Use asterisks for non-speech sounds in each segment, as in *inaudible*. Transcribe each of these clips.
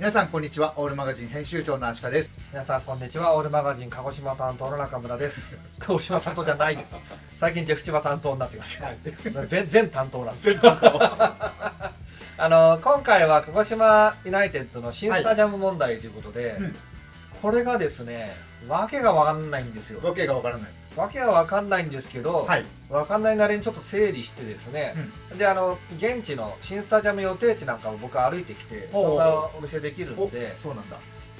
皆さんこんにちはオールマガジン編集長の足利です。皆さんこんにちはオールマガジン鹿児島担当の中村です。*laughs* 鹿児島担当じゃないです。最近ジェフ千葉担当になってきました。全全担当なんです。*laughs* あの今回は鹿児島ユナイテッドの新スタジアム問題ということで、うん。これがですねわけがわかんないんですよ。わけがわからない。わけがわかんないんですけど、はいわかんないなりにちょっと整理してですね、であの現地の新スタジアム予定地なんかを僕歩いてきてそんなお見せできるおんで。そうなんだ。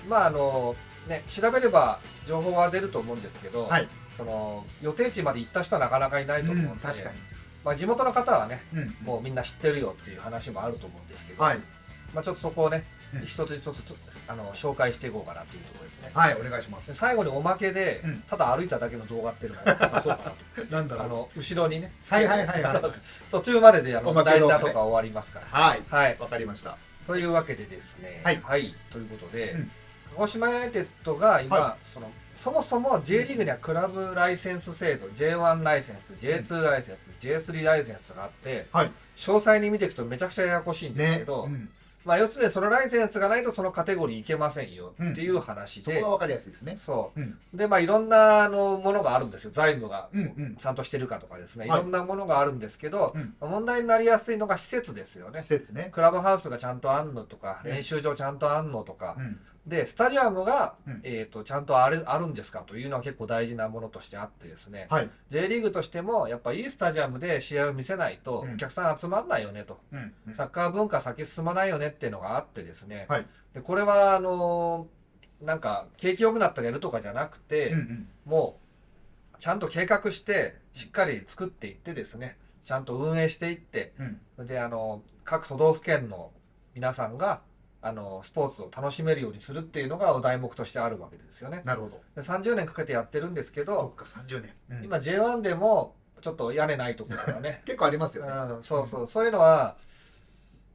まああのね調べれば情報は出ると思うんですけど、はい。その予定地まで行った人はなかなかいないと思うんで、確かに。まあ、地元の方はねうん。もうみんな知ってるよっていう話もあると思うんですけど、はい。まあ、ちょっとそこをね、うん一つ一つあの紹介していこうかなというところですね。はいお願いしまです最後におまけで、うん。ただ歩いただけの動画っていうのも出そうかなと。なんだろうあの後ろにね *laughs* はいはいはいはい。途中までであの大事なとこは終わりますから。はい。はい、わかりました。というわけでですね、はい。ということで、うん。鹿児島ユナイテッドが今、はそのそもそも J リーグにはクラブライセンス制度 J1 ライセンス J2 ライセンス J3 ライセンスがあって、はい。詳細に見ていくとめちゃくちゃややこしいんですけね。ど、うんまあ、要するにそのライセンスがないとそのカテゴリーいけませんよっていう話で、そこがわかりやすいですね。そう。うん。でまあいろんなあのものがあるんですよ。財務がうんうん。ちゃんとしてるかとかですね、はい。いろんなものがあるんですけど、うん。問題になりやすいのが施設ですよね。施設ね。クラブハウスがちゃんとあんのとか、うん練習場ちゃんとあんのとか、うんでスタジアムが、うん。えー、とちゃんとあるあるんですかというのは結構大事なものとしてあってですね、はい。J リーグとしてもやっぱいいスタジアムで試合を見せないとうん。お客さん集まんないよねと、うん。うん。サッカー文化先進まないよねっていうのがあってですね、はい。でこれはあのーなんか景気良くなったらやるとかじゃなくて、うんうん。もうちゃんと計画してしっかり作っていってですね。ちゃんと運営していって。うん。であの各都道府県の皆さんがあのスポーツを楽しめるようにするっていうのがお題目としてあるわけですよね。なるほど。で30年かけてやってるんですけそどっか30年。うん。今 J1 でもちょっと屋根ないところとかね、*laughs* 結構ありますよね。うん、そうそう。そういうのは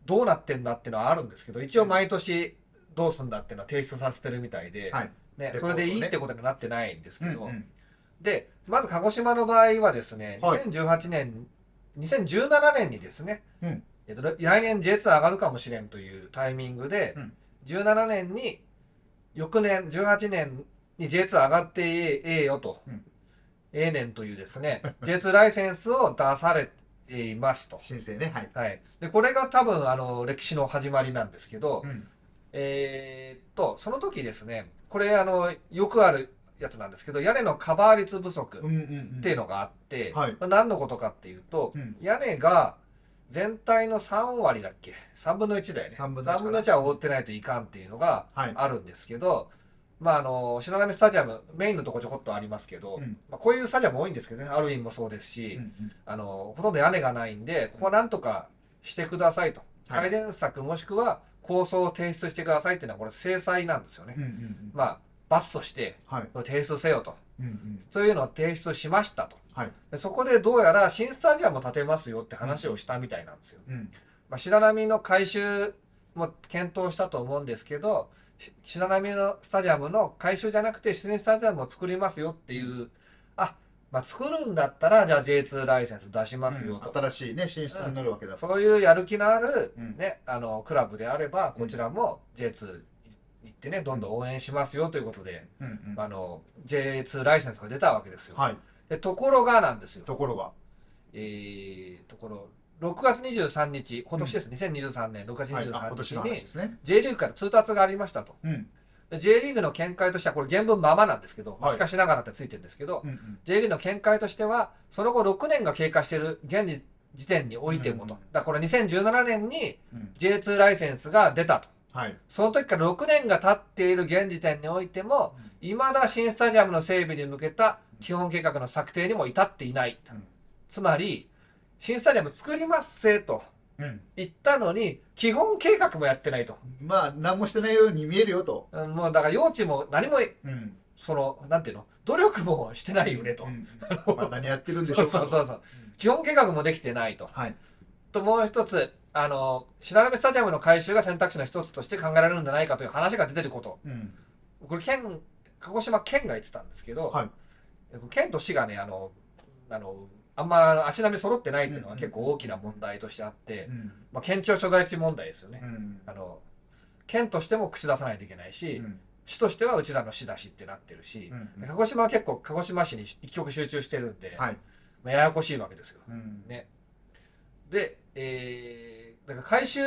どうなってんだっていうのはあるんですけど一応毎年どうすんだっていうのは提出させてるみたいで、はい。ね、それでいいってことにはなってないんですけど、うんうん。でまず鹿児島の場合はですね、はい。2018年2017年にですね、うんえっと、来年 J2 上がるかもしれんというタイミングで、うん。17年に翌年18年に J2 上がってええよと、うん。ええねんというですね *laughs* J2 ライセンスを出されていますと。申請ねはい。はい、でこれが多分あの歴史の始まりなんですけど、うん。えーっとその時ですねこれあのよくあるやつなんですけど屋根のカバー率不足、っていうのがあって、はい。何のことかっていうと、うん。屋根が全体の3割だっけ？3分の1だよね。3分の1かな。1は覆ってないといかんっていうのがはい。あるんですけど、まああの白波スタジアムメインのとこちょこっとありますけど、うん。まあ、こういうスタジアム多いんですけどね。アルインもそうですし、うんうん。あのほとんど屋根がないんでここはなんとかしてくださいと。はい。改善策もしくは構想を提出してくださいっていうのはこれ制裁なんですよね、うんうんうん。まあ罰として提出せよとうんうん。そういうのを提出しましたと。はい。でそこでどうやら新スタジアムを建てますよって話をしたみたいなんですよ。うん。まあ、白波の改修も検討したと思うんですけどし白波のスタジアムの改修じゃなくて新スタジアムを作りますよっていうあ、まあ、作るんだったらじゃあ J2 ライセンス出しますよと、新しいね進出になるわけだ。そういうやる気のある、うん。ねあのクラブであればこちらも J2 行ってねどんどん応援しますよということで、うんうん。あの J2 ライセンスが出たわけですよ。はい。でところがなんですよ。ところが。えー、ところ6月23日今年です、2023年6月はい。あ23今年の日にね。J リーグから通達がありましたと。うん。で J リーグの見解としてはこれ原文ままなんですけど、はい。しかしながらってついてるんですけど、うんうん。J リーグの見解としてはその後6年が経過している現時時点においてもと、うんだからこれ2017年にうん。J2 ライセンスが出たとはい。その時から6年が経っている現時点においてもいまだ新スタジアムの整備に向けた基本計画の策定にも至っていない、うん。つまり新スタジアム作りますせとうん。言ったのに基本計画もやってないと、まあ何もしてないように見えるよと。うんもうだから用地も何もうん。そのなんていうの？努力もしてないよねと、うん。まあ何やってるんでしょうか。*laughs* そうそうそう基本計画もできてないと。はいともう一つあの白波スタジアムの改修が選択肢の一つとして考えられるんじゃないかという話が出てること。うん。これ県鹿児島県が言ってたんですけど、はい。県と市がねあのあのあんま足並み揃ってないっていうのがうん。結構大きな問題としてあって、うん。まあ、県庁所在地問題ですよね、うん。あの県としても口出さないといけないし、うん。市としてはうちらの市だしってなってるし、うん。鹿児島は結構鹿児島市に一極集中してるんで、はい。まあややこしいわけですよ。うん。ね。で、えー、だから回収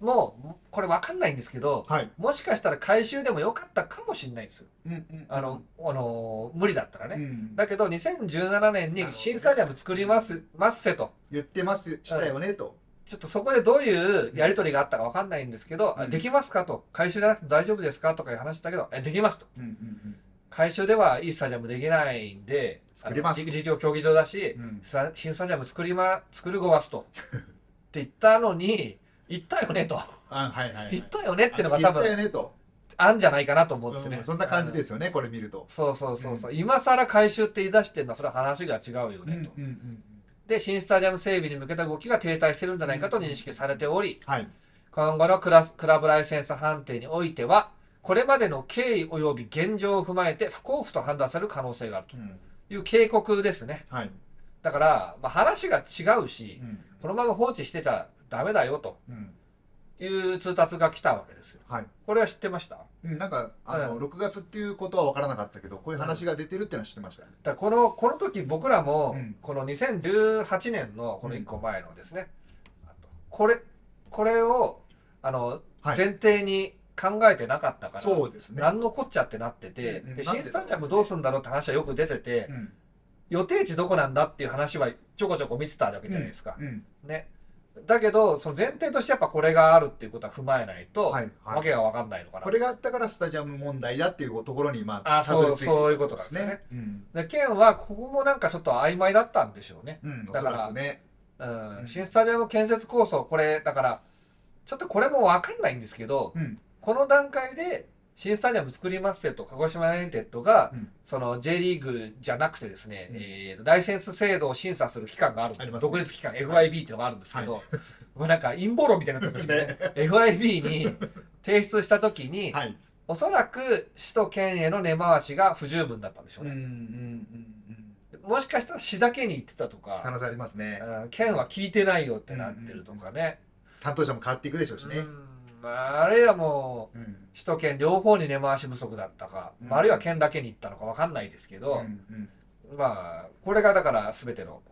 もこれ分かんないんですけどはい。もしかしたら回収でもよかったかもしれないんですよ。うんうんあの、あの無理だったらね。うんだけど2017年に新スタジアム作りますますせと言ってます、したよね、と。ちょっとそこでどういうやり取りがあったか分かんないんですけど、あうんできますかと回収じゃなくて大丈夫ですかとかいう話だけどえできますとうんうん回収ではいいスタジアムできないんで作ります。競技場だし、うん。さ新スタジアム作りま作るごわすと。って言ったのに言ったよねと。あ、はいはいはい。言ったよねっていうのが多言ったよ分ね、と。あんじゃないかなと思うんですね、うんそんな感じですよね、これ見ると。そうそうそうそう、今更回収って言い出してるのはそれは話が違うよねと、うんで新スタジアム整備に向けた動きが停滞してるんじゃないかと認識されておりはい。今後のクラスクラブライセンス判定においてはこれまでの経緯及び現状を踏まえて不交付と判断される可能性があるうん。という警告ですね。はい。だから、まあ、話が違うしうん。このまま放置してちゃダメだよと。うん。いう通達が来たわけですよ。はい。これは知ってました？うんなんか、あの、う6月っていうことは分からなかったけど、こういう話が出てるっていうのは知ってました。だからこのこの時僕らも、うん。この2018年のこの1個前のですね、あとこれこれをあの、はい。前提に考えてなかったからそうですね。何のこっちゃってなってて、うんうんで新スタジアムどうするんだろうって話はよく出てて、うん予定地どこなんだっていう話はちょこちょこ見てたわけじゃないですか。うん。ね。だけど、その前提としてやっぱこれがあるっていうことは踏まえないと、はい。はい。わけがわかんないのかな。これがあったからスタジアム問題だっていうところに、まあ、あそう、そういうことですね。ね。うん。で、県はここもなんかちょっと曖昧だったんでしょうね。うん。だからね。うん。うん新スタジアム建設構想、これ、だから、ちょっとこれもわかんないんですけど、うん。この段階で新スタジアム作りますと鹿児島ユナイテッドが、うんその J リーグじゃなくてですね、うんえーライセンス制度を審査する機関があるんですね独立機関 FIB っていうのがあるんですけど、はいもうなんか陰謀論みたいになってますね FIB に提出した時に、*laughs* はい。おそらく市と県への根回しが不十分だったんでしょううん。うん。うね、ん。もしかしたら市だけに言ってたとか、可能性ありますね。うん県は聞いてないよってなってるとかね、担当者も変わっていくでしょうしね。うんまああるいはもううん。首都圏両方に根回し不足だったか、うんまああるいは県だけに行ったのか分かんないですけど、うん。まあこれがだから全ての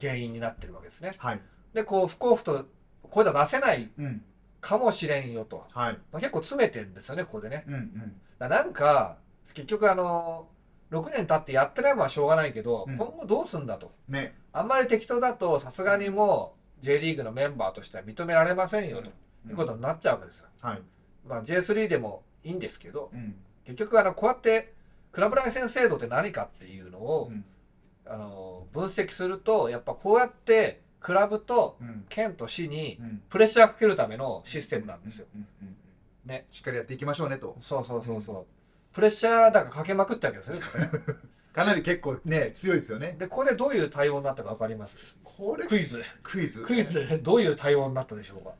原因になってるわけですね。はい。でこう不交付と声が出せないうん。かもしれんよと、はい。まあ、結構詰めてんですよねここでね。うん。うん。だなんか結局あの6年経ってやってないもんはしょうがないけど、うん今後どうすんだと。ね。あんまり適当だとさすがにもう J リーグのメンバーとしては認められませんよということになっちゃうわけですよ。はい。まあ J3 でもいいんですけど、うん。結局あのこうやってクラブライセンス制度って何かっていうのを、うん。あの分析するとやっぱこうやってクラブとうん。県と市にうん。プレッシャーをかけるためのシステムなんですよ。ね。しっかりやっていきましょうねと。そうそうそうそう。プレッシャーだからかけまくったわけですよね。*laughs* かなり結構ね、強いですよね。でここでどういう対応になったか分かります？これ、クイズクイズ。クイズでどういう対応になったでしょうか？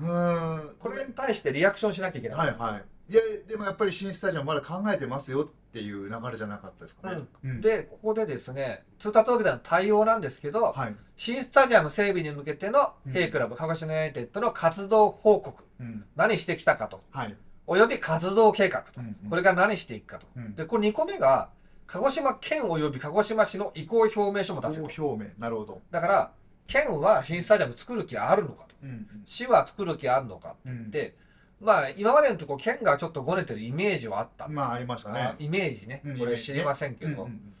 うーん。これに対してリアクションしなきゃいけない。はいはい。いや、でもやっぱり新スタジアムまだ考えてますよっていう流れじゃなかったですかね。うん、でここでですね通達での対応なんですけど、はい。新スタジアム整備に向けてのうんヘイクラブ、鹿児島ユナイテッドの活動報告うん。何してきたかとはい。および活動計画と、うんこれから何していくかと、うんでこれ2個目が鹿児島県および鹿児島市の意向表明書も出せる投表明。なるほど。だから県は新スタジアム作る気あるのかと。うん。市は作る気あるのかうん。でまあ今までのところ県がちょっとごねてるイメージはあった。んですよまあ、ありましたあね。イメージね。うんこれ知りませんけど、うんうん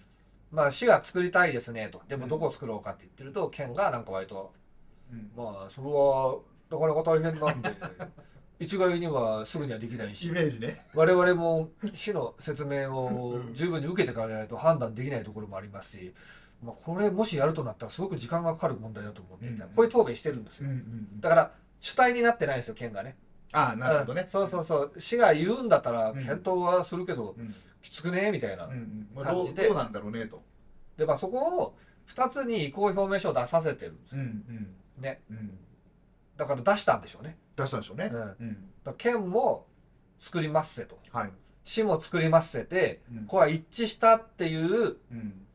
まあ市が作りたいですねと。でもどこを作ろうかって言ってると県がなんか割とうん。まあそれはなかなか大変なんで *laughs* 一概にはすぐにはできないイしメージね。我々も市の説明を十分に受けてからじゃないと判断できないところもありますし、まあ、これもしやるとなったらすごく時間がかかる問題だと思っていて、うんこういう答弁してるんですようんうん。だから主体になってないんですよ県がねああ、なるほどねうん。そうそうそう市が言うんだったらうん検討はするけど、うん。きつくねみたいな、うんうん。まあ、どう感じでどうなんだろうねと。でまあそこを2つに意向表明書を出させてるんですよ、うんうん。ねうん。だから出したんでしょうね、出したんでしょうねうん、県も作りますせとはい。市も作りますせてうんこれは一致したっていううん。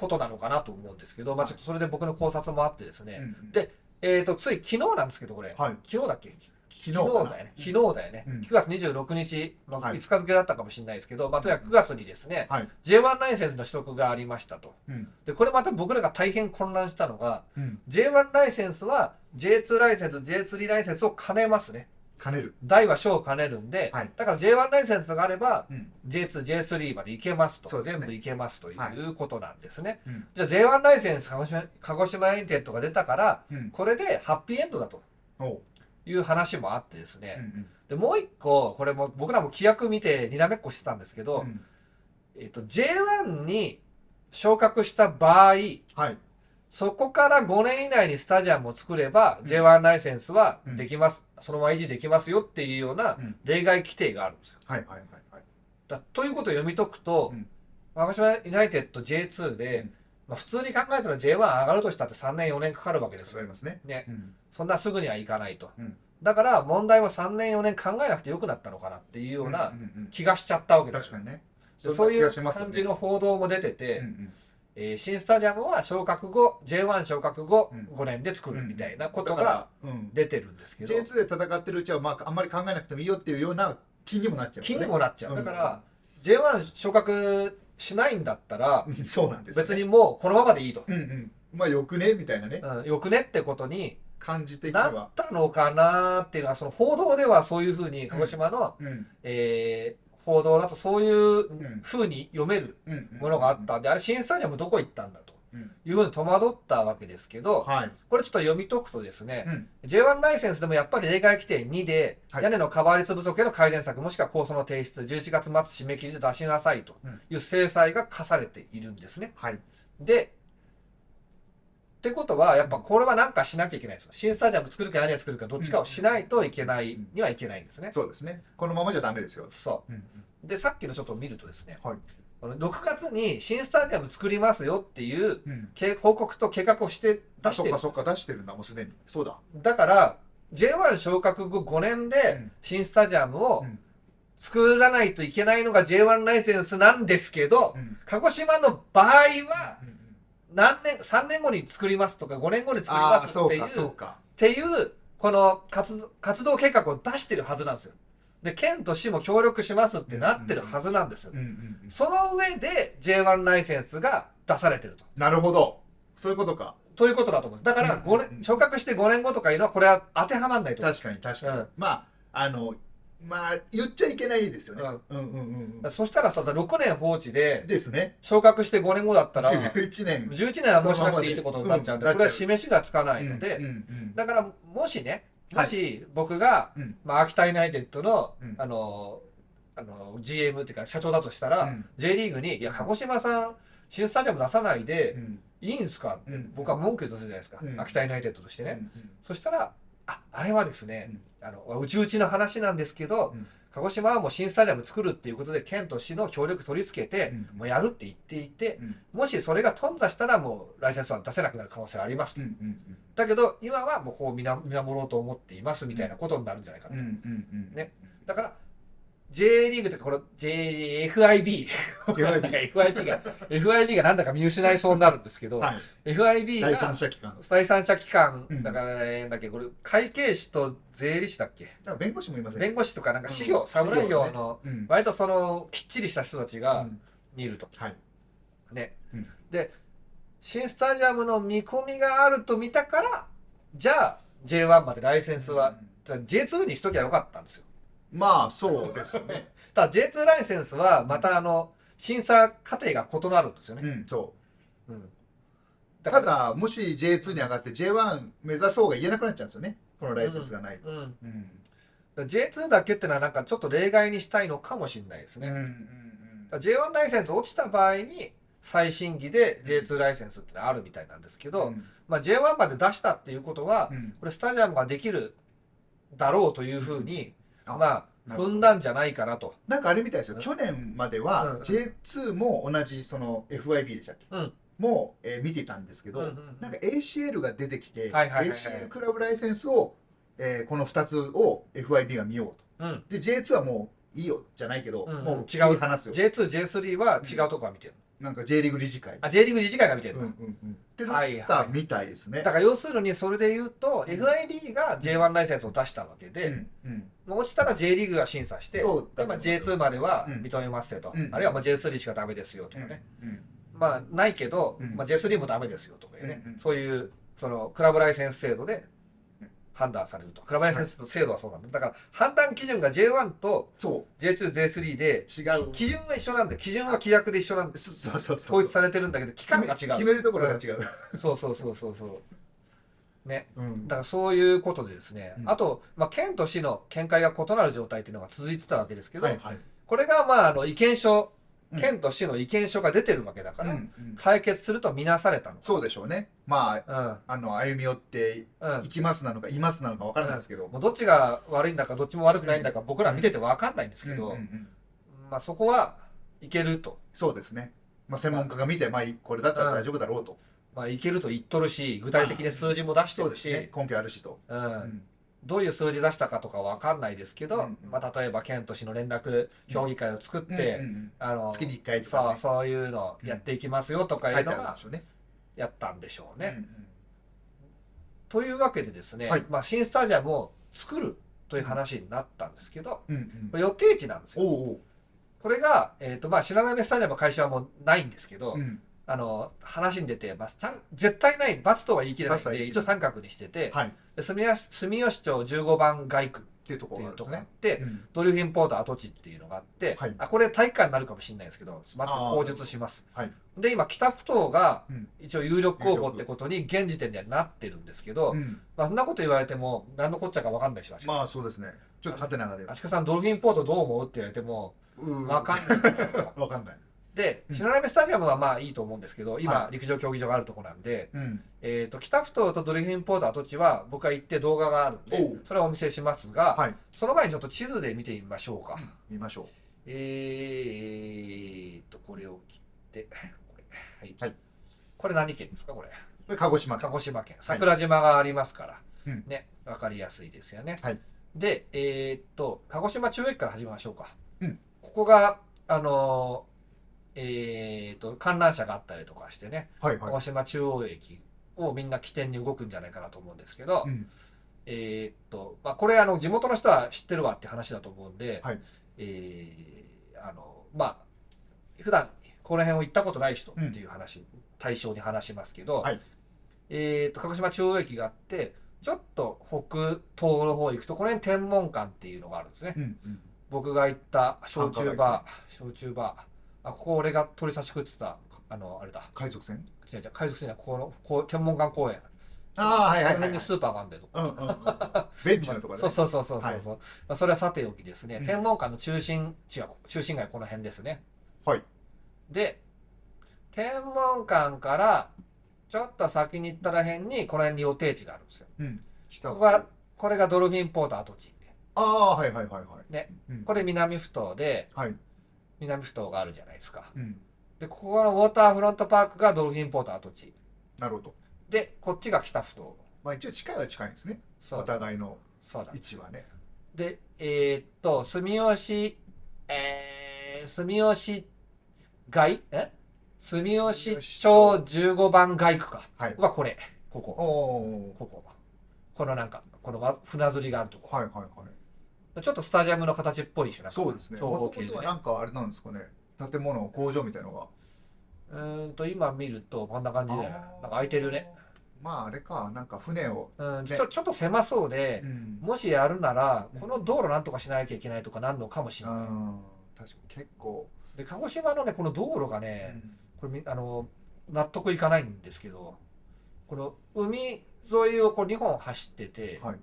ことなのかなと思うんですけど、まあ、ちょっとそれで僕の考察もあってですね、うんでえー、とつい昨日なんですけどこれ、はい。昨日だっけ？昨日だよね。昨日だよね。うん。9月26日のはい。5日付だったかもしれないですけど、まあ、とにかく9月にですね、はい。J1 ライセンスの取得がありましたと。うん。で、これまた僕らが大変混乱したのが、うん。J1 ライセンスは J2 ライセンス、J3 ライセンスを兼ねますね。兼ねる。大は小を兼ねるんで、はい。だから J1 ライセンスがあれば、うん。J2、J3 まで行けますと。すね。全部行けますということなんですね。うん。じゃあ J1 ライセンス鹿児島、鹿児島ユナイテッドが出たから、うん。これでハッピーエンドだという話もあってですね。うんうん。で、もう一個、これも僕らも規約見てにらめっこしてたんですけど、うん。えっと、J1 に昇格した場合、はいそこから5年以内にスタジアムを作れば、J1 ライセンスはできます、そのまま維持できますよっていうようなうん例外規定があるんですよ。はいはいはいはい。だということを読み解くと、うん。鹿児島ユナイテッド J2 で、うん。まあ、普通に考えたら J1 上がるとしたって3年4年かかるわけですよ。ますね。ね、うん。そんなすぐにはいかないと。うん。だから問題は3年4年考えなくてよくなったのかなっていうようなうんうんうん気がしちゃったわけですよ。確かにね。でそういうんな気がしますよね。感じの報道も出てて、うんうんえー新スタジアムは昇格後 J1 昇格後うん。5年で作るみたいなことが出てるんですけど。J2 で戦ってるうちはまああんまり考えなくてもいいよっていうような気にもなっちゃう。ねにもなっちゃう。うん。だから J1 昇格しないんだったらうん。そうなんですよね。別にもうこのままでいいと。うんうん。まあよくね？みたいなね。うん、よくねってことに感じ的になっはたのかなっていうのはその報道ではそういうふうに鹿児島の、うん。えー報道だとそういうふうに読めるものがあったんで、あれ新スタジアムどこ行ったんだと。うん。いうふうに戸惑ったわけですけど、はい。これちょっと読み解くとですね、うん。J1 ライセンスでもやっぱり例外規定2で、はい。屋根のカバー率不足への改善策もしくは構想の提出11月末締め切りで出しなさいという制裁が課されているんですね。はい。でってことはやっぱこれは何かしなきゃいけないですよ。新スタジアム作るか屋根作るかどっちかをしないといけないにはいけないんですね。そうですね。このままじゃダメですよ。そう。でさっきのちょっと見るとですね、はい。この6月に新スタジアム作りますよっていううん。計報告と計画をして出してるあそっかそっか。出してるんだもうすでに。そうだ。だから J1 昇格後5年で新スタジアムをうん。作らないといけないのが J1 ライセンスなんですけど、うん。鹿児島の場合はうんうん何年3年後に作りますとか5年後に作りますっていうっていうこの活動活動計画を出してるはずなんですよ。で県と市も協力しますってなってるはずなんですよ。うんうんうんその上で J1 ライセンスが出されてると。なるほどそういうことかということだと思うんです。だからうん5年、昇格して5年後とかいうのはこれは当てはまんないと。確かに確かに、うんまああのまあ言っちゃいけないですよね、ううん、うんうんうん。そしたらさ、6年放置でですね。昇格して5年後だったら、11年。11年はもうしなくていいってことになっちゃうんで、うん。これは示しがつかないので、だからもしね、もはい。し僕が、うん。まあ、秋田ユナイテッドの、うん。あの、あの、GM っていうか社長だとしたら、うん。J リーグに、いや、鹿児島さん、新スタジアム出さないでうん。いいんですかって、うん。僕は文句言うとするじゃないですか、うん。秋田ユナイテッドとしてね。うん。そしたら、あ、あれはですね、あの、うちうちの話なんですけど、うん。鹿児島はもう新スタジアム作るっていうことで、県と市の協力取り付けて、うんもうやるって言っていて、うん。もしそれが頓挫したらもうライセンスは出せなくなる可能性はありますと。うんうんだけど、今はもうこう見守ろうと思っていますみたいなことになるんじゃないかな。うんうんうん。ね。だから、J リーグとか、この *laughs* んか FIB が、FIB がなんだか見失いそうになるんですけど、はい。FIB 第が三者機関。第三者機関。うん。だから、ね、だっけこれ会計士と税理士だっけ？弁護士もいません。弁護士とかなんかうん。資料、侍業のうん。割とそのきっちりした人たちがうん。見ると、はい。ね、うん。で新スタジアムの見込みがあると見たからじゃあ J1 までライセンスは、じゃあ J2 にしときゃよかったんですよまあそうですよね。*laughs* ただ J2 ライセンスはまたあの審査過程が異なるんですよね、うんそう。ん。うだからただもし J2 に上がって J1 目指そうが言えなくなっちゃうんですよね。このライセンスがないと。うん、うん。だから J2 だけってのはなんかちょっと例外にしたいのかもしれないですね、うんうんだから J1 ライセンス落ちた場合に再審議で J2 ライセンスってのはあるみたいなんですけど、うん。まあ、J1 まで出したっていうことは、うん。これスタジアムができるだろうというふうに、あまあ踏んだんじゃないかなと。なんかあれみたいですようん去年までうんは J2 も同じその FIB でしたっけ？うん。もう、えー見てたんですけど、うんうんうん。なんか ACL が出てきて、はいはいはいはい。ACL クラブライセンスを、えーこの2つを FIB が見よううん、とで J2 はもういいよじゃないけど、うんもう違う。切り離すよ。J2、J3 は違うとこが見てる。なんか J リーグ理事会あ、J リーグ理事会が見てるうんうんうん。ってなったみたいですね。だから要するにそれで言うと、うん。FIB が J1 ライセンスを出したわけで、うんうん。まあ落ちたら J リーグが審査して、そうでまあ、J2 まではうん認めますよと、うんあるいはまあ J3 しかダメですよとかね、うんまあないけど、うん。まあ、J3 もダメですよとかね、うんうん。そういうそのクラブライセンス制度でうん判断されると。クラブライセンスの制度はそうなんだ。だから判断基準が J1 とそ J2J3 でう違う。基準は一緒なんだよ。基準は規約で一緒なんですそうそうそう。統一されてるんだけど期間が違決め決うめるところが違う。そうそうそうそうそう。ね。うん。だからそういうことでですね、うん。あと、まあ、県と市の見解が異なる状態っていうのが続いてたわけですけど、はいはい。これがまああの意見書うん県と市の意見書が出てるわけだから、うんうん解決するとみなされたのそうでしょうね。まあ、うんあの、歩み寄って、うん行きますなのか、いますなのか分からないですけど。もうどっちが悪いんだかどっちも悪くないんだか僕ら見てて分かんないんですけど、まあそこはいけると、そうですね。まあ、専門家が見て、まあ、これだったら大丈夫だろうと。まあ、いけると言っとるし具体的に数字も出してるし、ね。根拠あるしと。うんうんどういう数字出したかとか分かんないですけど、うんうんまあ、例えば県と市の連絡評議会を作って、うんうんうんあの月に1回とそうかね。そういうのやっていきますよとかいうのが。やったんでしょうね。うんうんというわけでですね、はいまあ、新スタジアムを作るという話になったんですけど、うんうん予定地なんですよ。おうおう。これが、えーとまあ、白波スタジアム会社はもうないんですけど、うんあの話に出て、まあ、絶対ない×とは言い切れないんで×一応三角にしてて、はい。住吉住吉町15番街区っていうところがあって、うんドリフィンポート跡地っていうのがあって、はいあこれ体育館になるかもしれないですけどまず口述します。はい。で今北ふ頭がうん一応有力候補ってことに現時点ではなってるんですけど、うんまあ、そんなこと言われても何のこっちゃか分かんないしまあ、そうですね。ちょっとハテナが出る足利さんドルフィンポートどう思うって言われても分分かんないじゃないですか。*laughs* わかんない。でうん白波スタジアムはまあいいと思うんですけど今、は陸上競技場があるとこなんで、うん。えー、と北ふ頭とドルフィンポート跡地は僕が行って動画があるんでそれはお見せしますが、はい。その前にちょっと地図で見てみましょうか。見ましょう。えーとこれを切ってこれ,、はいはいこれ何県ですかこれ？これ鹿児島鹿県。児島県桜島がありますから、うんね分かりやすいですよね。はいでえーっと鹿児島中央駅から始めましょうか。うんここがあのーえーっと観覧車があったりとかしてねはいはい。鹿児島中央駅をみんな起点に動くんじゃないかなと思うんですけど、うんえーっと、まあ、これあの地元の人は知ってるわって話だと思うんで、はいえーあのまあ普段この辺を行ったことない人っていう話、対象に話しますけど、はいえーっと鹿児島中央駅があってちょっと北東の方行くとこの辺天文館っていうのがあるんですね。うんうん。僕が行った焼酎バー、焼酎バーあここ俺が鳥差し食ってた。あのあれだ。海賊船？違う違う海賊船じゃここのこう天文館公園。ああ、はいはいはいはい。この辺にスーパーがあるんだようんうんうん。ベンチのところで。そうそうそうそうそう。そう、まあ、それはさておきですね、うん。天文館の中心地が中心街この辺ですね。はい。で天文館からちょっと先に行ったら辺にこの辺に予定地があるんですよ。うん。北ここがこれがドルフィンポート跡地。ああ、はいはいはいはい。ねうん。これ南ふ頭ではい。南ふ頭があるじゃないですか。うん。でここのウォーターフロントパークがドルフィンポート跡地。なるほど。でこっちが北ふ頭まあ一応近いは近いんですね。お互いの位置はね。でえーっと住吉えー、住吉街？え？住吉町15番街区か。はい。はこれ。ここ。おおここ。このなんかこのわ船釣りがあるとこ。はいはいはい。ちょっとスタジアムの形っぽいしなそうですね。長は方形でねなんかあれなんですかね。建物、工場みたいのが。うーんと今見るとこんな感じでなんあかー空いてるね。まああれか、なんか船を。うんねちょちょっと狭そうでうん。もしやるならうんこの道路なんとかしなきゃいけないとかなんのかもしうれないん。確かに結構。で鹿児島のねこの道路がうね、んこれみあの納得いかないんですけどこの海沿いをこう2本走ってて、はい。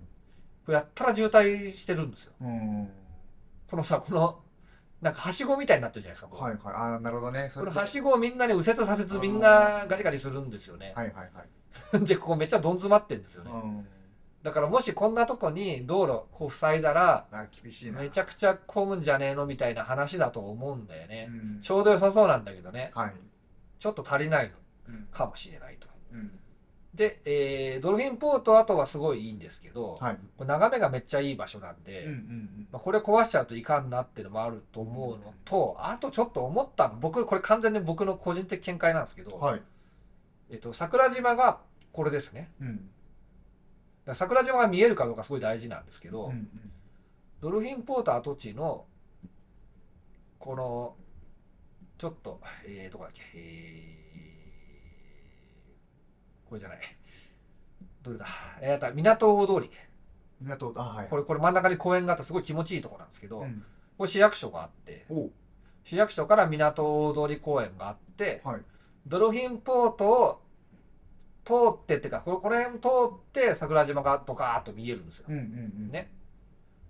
これやったら渋滞してるんですようん。このさこのなんかはしごみたいになってるじゃないですか、はいはい。ああ、なるほどね。それこのはしごをみんなに右折左折みんなガリガリするんですよね、はいはいはい。*laughs* でここめっちゃどん詰まってるんですよね、うん。だからもしこんなとこに道路こう塞いだらあ厳しいな。めちゃくちゃ混むんじゃねえのみたいな話だと思うんだよね、うんちょうど良さそうなんだけどねはい。ちょっと足りないのうん。かもしれないとうん。で、えードルフィンポート跡はすごいいいんですけど、はい。眺めがめっちゃいい場所なんで、うんうんまあ、これ壊しちゃうといかんなっていうのもあると思うのと、あとちょっと思ったの僕これ完全に僕の個人的見解なんですけど、うん。はい。えっと、桜島がこれですね。うん桜島が見えるかどうかすごい大事なんですけど、うんうんドルフィンポート跡地のこのちょっとえー、どこだっけえー、これじゃない。どれだ？えー、あと港大通り。港あはい。これこれ真ん中に公園があってすごい気持ちいいところなんですけど、うん。これ市役所があって市役所から港大通り公園があってはい。ドルフィンポートを通ってっていうかこれこの辺通って桜島がドカーッと見えるんですよ。うんうんうん。ね。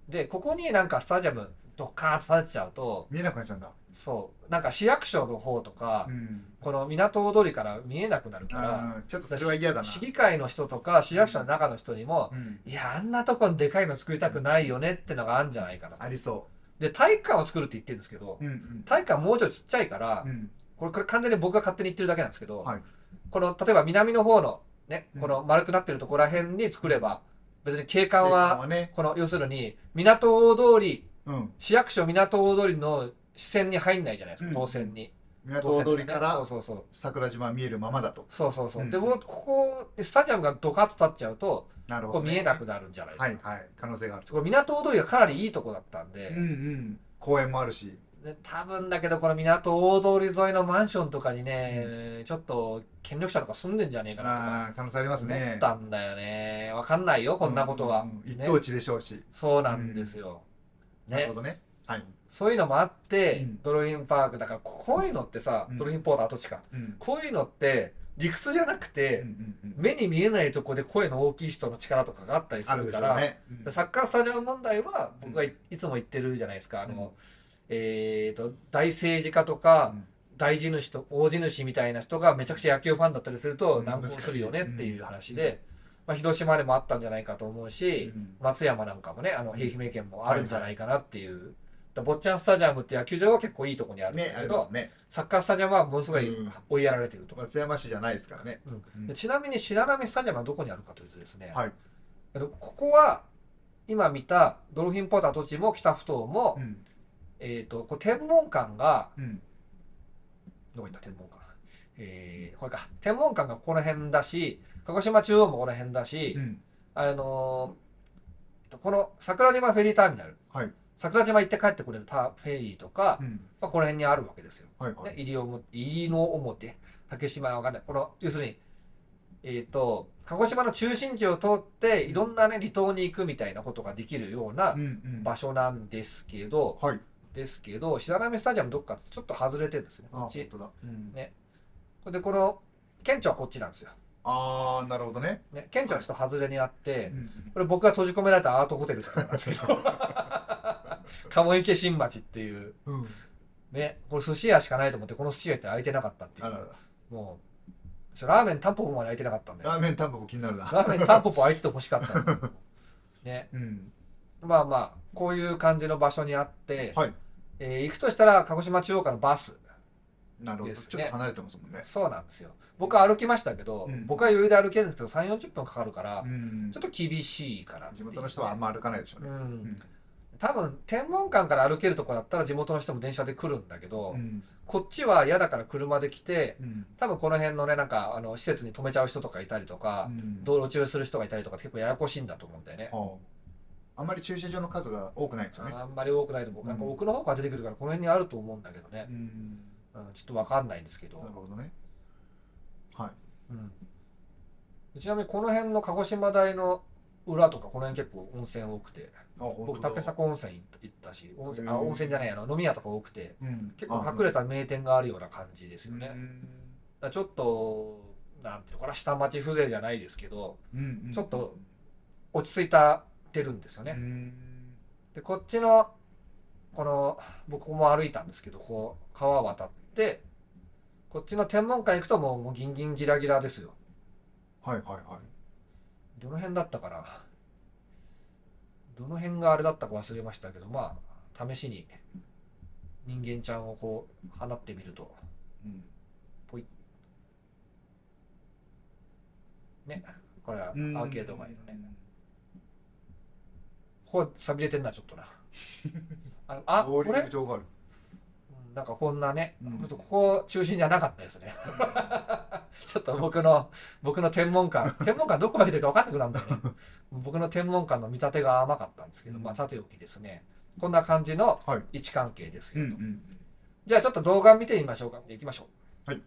でここになんかスタジアムドッカーンと建てちゃうと見えなくなっちゃうんだ。そう。なんか市役所の方とか、うん。この港大通りから見えなくなるからちょっとそれは嫌だな。市議会の人とか市役所の中の人にも、うん。いやあんなとこにでかいの作りたくないよねってのがあるんじゃないかなとありそで体育館を作るって言ってるんですけど、ううんうん。体育館もうちょいちっちゃいから、うん。これこれ完全に僕が勝手に言ってるだけなんですけど、はい。この例えば南の方のねうん。この丸くなってるところら辺に作れば別に景観はね。この要するに港大通りうん。市役所港大通りの視線に入んないじゃないですか、うん。当選に。港大通りかそうらそうそう。桜島見えるままだと。そうそうそう、うん。でここスタジアムがドカッと立っちゃうとこうなるほどね。見えなくなるんじゃないか、はいはい。可能性があるこれ港大通りがかなりいいとこだったんで,、うんうん。公園もあるし。で多分だけどこの港大通り沿いのマンションとかにね、ちょっと権力者とか住んでんじゃねえかなとかああ可能性あります思ねったんだよね。わかんないよこんなことは、うんうん一ね。等地でしょうし。そうなんですよ、ねなるほどね。はい。そういうのもあって、うん。ドルフィンパークだからこういうのってさ、うん。ドルフィンポート跡地か。うん。こういうのって理屈じゃなくて、うんうんうん。目に見えないとこで声の大きい人の力とかがあったりすあるから、ね。うん。サッカースタジアム問題は僕がいいつも言ってるじゃないですか、あのえー、と大政治家とか、うん。大地主と大地主みたいな人がめちゃくちゃ野球ファンだったりするとうん。難航するよねっていう話で、まあ、広島でもあったんじゃないかと思うし、うん松山なんかもねあの愛媛県もあるんじゃないかなっていう。だ坊ちゃんスタジアムって野球場は結構いいとこにあるんだねあけど、りますね。サッカースタジアムはものすごいうん。追いやられてると、松山市じゃないですからね。うん。ちなみに白波スタジアムはどこにあるかというとですね、はい。ここは今見たドルフィンポート跡地も北ふ頭も、うん。えっ、とこう天文館がうん。どこ行った？天文館。えー、これか。天文館がこの辺だし鹿児島中央もこの辺だし、うん。あのーこの桜島フェリーターミナルはい。桜島行って帰ってくれるタフェリーとか、うん。まあ、この辺にあるわけですよ。はいはい。ね、入りの表竹島はわかんない。この要するにえっ、と鹿児島の中心地を通っていろんなね離島に行くみたいなことができるようなうんうん。場所なんですけど、はい。ですけど白波スタジアムどっかちょっと外れてるんですね。あこっち。ねこれでこの県庁はこっちなんですよ、ああなるほどね。ね、県庁はちょっと外れにあって、うん。これ僕が閉じ込められたアートホテルとかなんですけど *laughs* 鴨池新町っていううん。ねこれ寿司屋しかないと思ってこの寿司屋って開いてなかったっていう。もうラーメンタンポポまで開いてなかったんだよラーメンタンポポ気になるな。ラーメンタンポポ開いてて欲しかったの *laughs* ね。うん。まあまあこういう感じの場所にあって、はい。えー行くとしたら鹿児島中央からバスなるほど。ね。ちょっと離れてますもんね。そうなんですよ。僕は歩きましたけど、うん。僕は余裕で歩けるんですけど3 4 0分かかるから、うん。ちょっと厳しいかなっていう。地元の人はあんま歩かないでしょうね。うん、ん。多分天文館から歩けるとこだったら地元の人も電車で来るんだけど、うん。こっちは嫌だから車で来てうん。多分この辺のねなんかあの施設に止めちゃう人とかいたりとか、うん。道路中する人がいたりとか結構ややこしいんだと思うんだよね。はああんまり駐車場の数が多くないんですよね。あんまり多くないと思う。なんかうん奥の方から出てくるからこの辺にあると思うんだけどね。うんうん、ちょっとわかんないんですけど。なる。ほどね。はい。うん、ちなみにこの辺の鹿児島大の裏とかこの辺結構温泉多くて。僕竹迫温泉行ったし温泉あ温泉じゃないあの飲み屋とか多くて。うん。結構隠れた名店があるような感じですよね。だちょっとなんていうのかな下町風情じゃないですけどうんうん。ちょっと落ち着いたてるんですよね。うん。でこっちのこの僕も歩いたんですけどこう川渡ってこっちの天文館行くともうもうギンギンギラギラですよ。はいはいはい。どの辺だったかな？どの辺があれだったか忘れましたけどまあ試しに人間ちゃんをこう放ってみると。うん。ね。これはアーケード街のね。ここ寂れてんなちょっとな。あのあこれ？なんかこんなね、うん。ちょっとここ中心じゃなかったですね。*laughs* ちょっと僕の僕の天文館。*laughs* 天文館どこまでいるか分かんなくなるんだよね。僕の天文館の見立てが甘かったんですけど、うん。まあさておきですね。こんな感じのはい。位置関係ですよ、うんうんじゃあちょっと動画見てみましょうか。いきましょう。はい。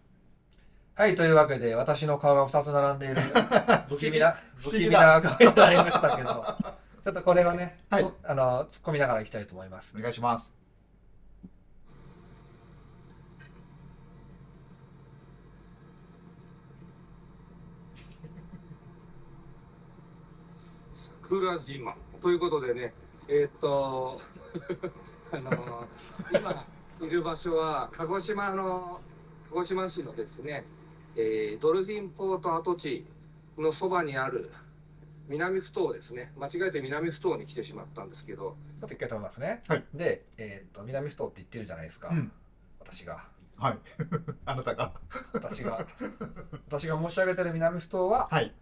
はいというわけで私の顔が2つ並んでいる。*laughs* 不気味な不気味な顔になりましたけど。ちょっとこれをね、はい。とあの突っ込みながらいきたいと思います。お願いします桜島ということでねえーっと *laughs* あの今いる場所は鹿児島の鹿児島市のですね、えードルフィンポート跡地のそばにある南ふ頭ですね。間違えて南ふ頭に来てしまったんですけど。ちょっと一回止めますね、はい。で、えー、と南ふ頭って言ってるじゃないですか、うん。私が。はい。*laughs* あなたが。私が。私が申し上げてる南ふ頭ははい。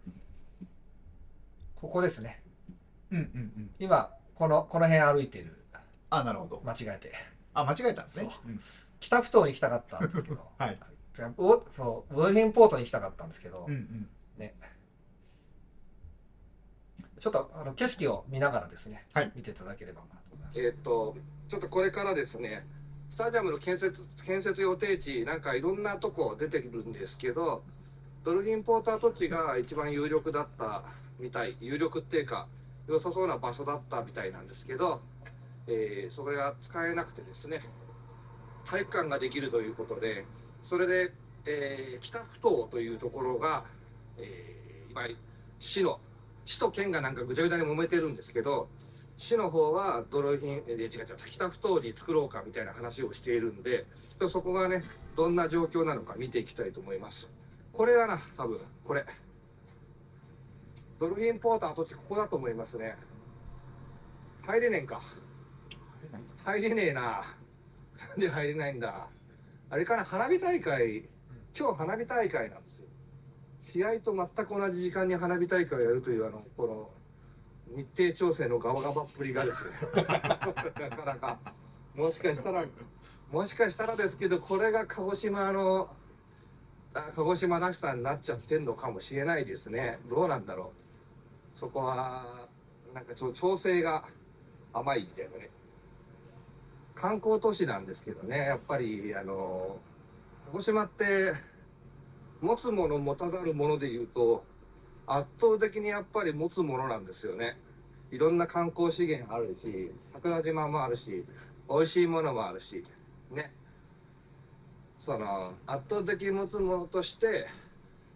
ここですねうんうんうん。今このこの辺歩いてる。あなるほど。間違えて。あ間違えたんですね。そう。ん。北ふ頭に行きたかったんですけど。*laughs* はい。違うウォそうウォルヒンポートに行きたかったんですけど、うんうん。ちょっとあの景色を見ながらですね、はい。見ていただければなと思います。えーっとちょっとこれからですねスタジアムの建設建設予定地なんかいろんなとこ出てくるんですけどドルフィンポート跡地が一番有力だったみたい。有力っていうか良さそうな場所だったみたいなんですけど、えーそれが使えなくてですね体育館ができるということでそれで、えー北ふ頭というところが、えー今市の市と県がなんかぐちゃぐちゃに揉めてるんですけど市の方はドルフィンえー違う違う北ふ頭に作ろうかみたいな話をしているんでそこがねどんな状況なのか見ていきたいと思います。これだな多分。これ。ドルフィンポーター跡地ここだと思いますね。入れねえんか。入れねえな。なんで入れないんだ。あれかな花火大会。今日花火大会なんですよ。試合と全く同じ時間に花火大会をやるというあのこの日程調整のガバガバっぷりがですね。*laughs* なかなか。もしかしたらもしかしたらですけどこれが鹿児島の鹿児島らしさになっちゃってんのかもしれないですね。どうなんだろう。そこはなんかちょっと調整が甘いみたいなね。観光都市なんですけどねやっぱりあの鹿児島って持つもの持たざるものでいうと圧倒的にやっぱり持つものなんですよね。いろんな観光資源あるし桜島もあるし美味しいものもあるしね。その圧倒的に持つものとして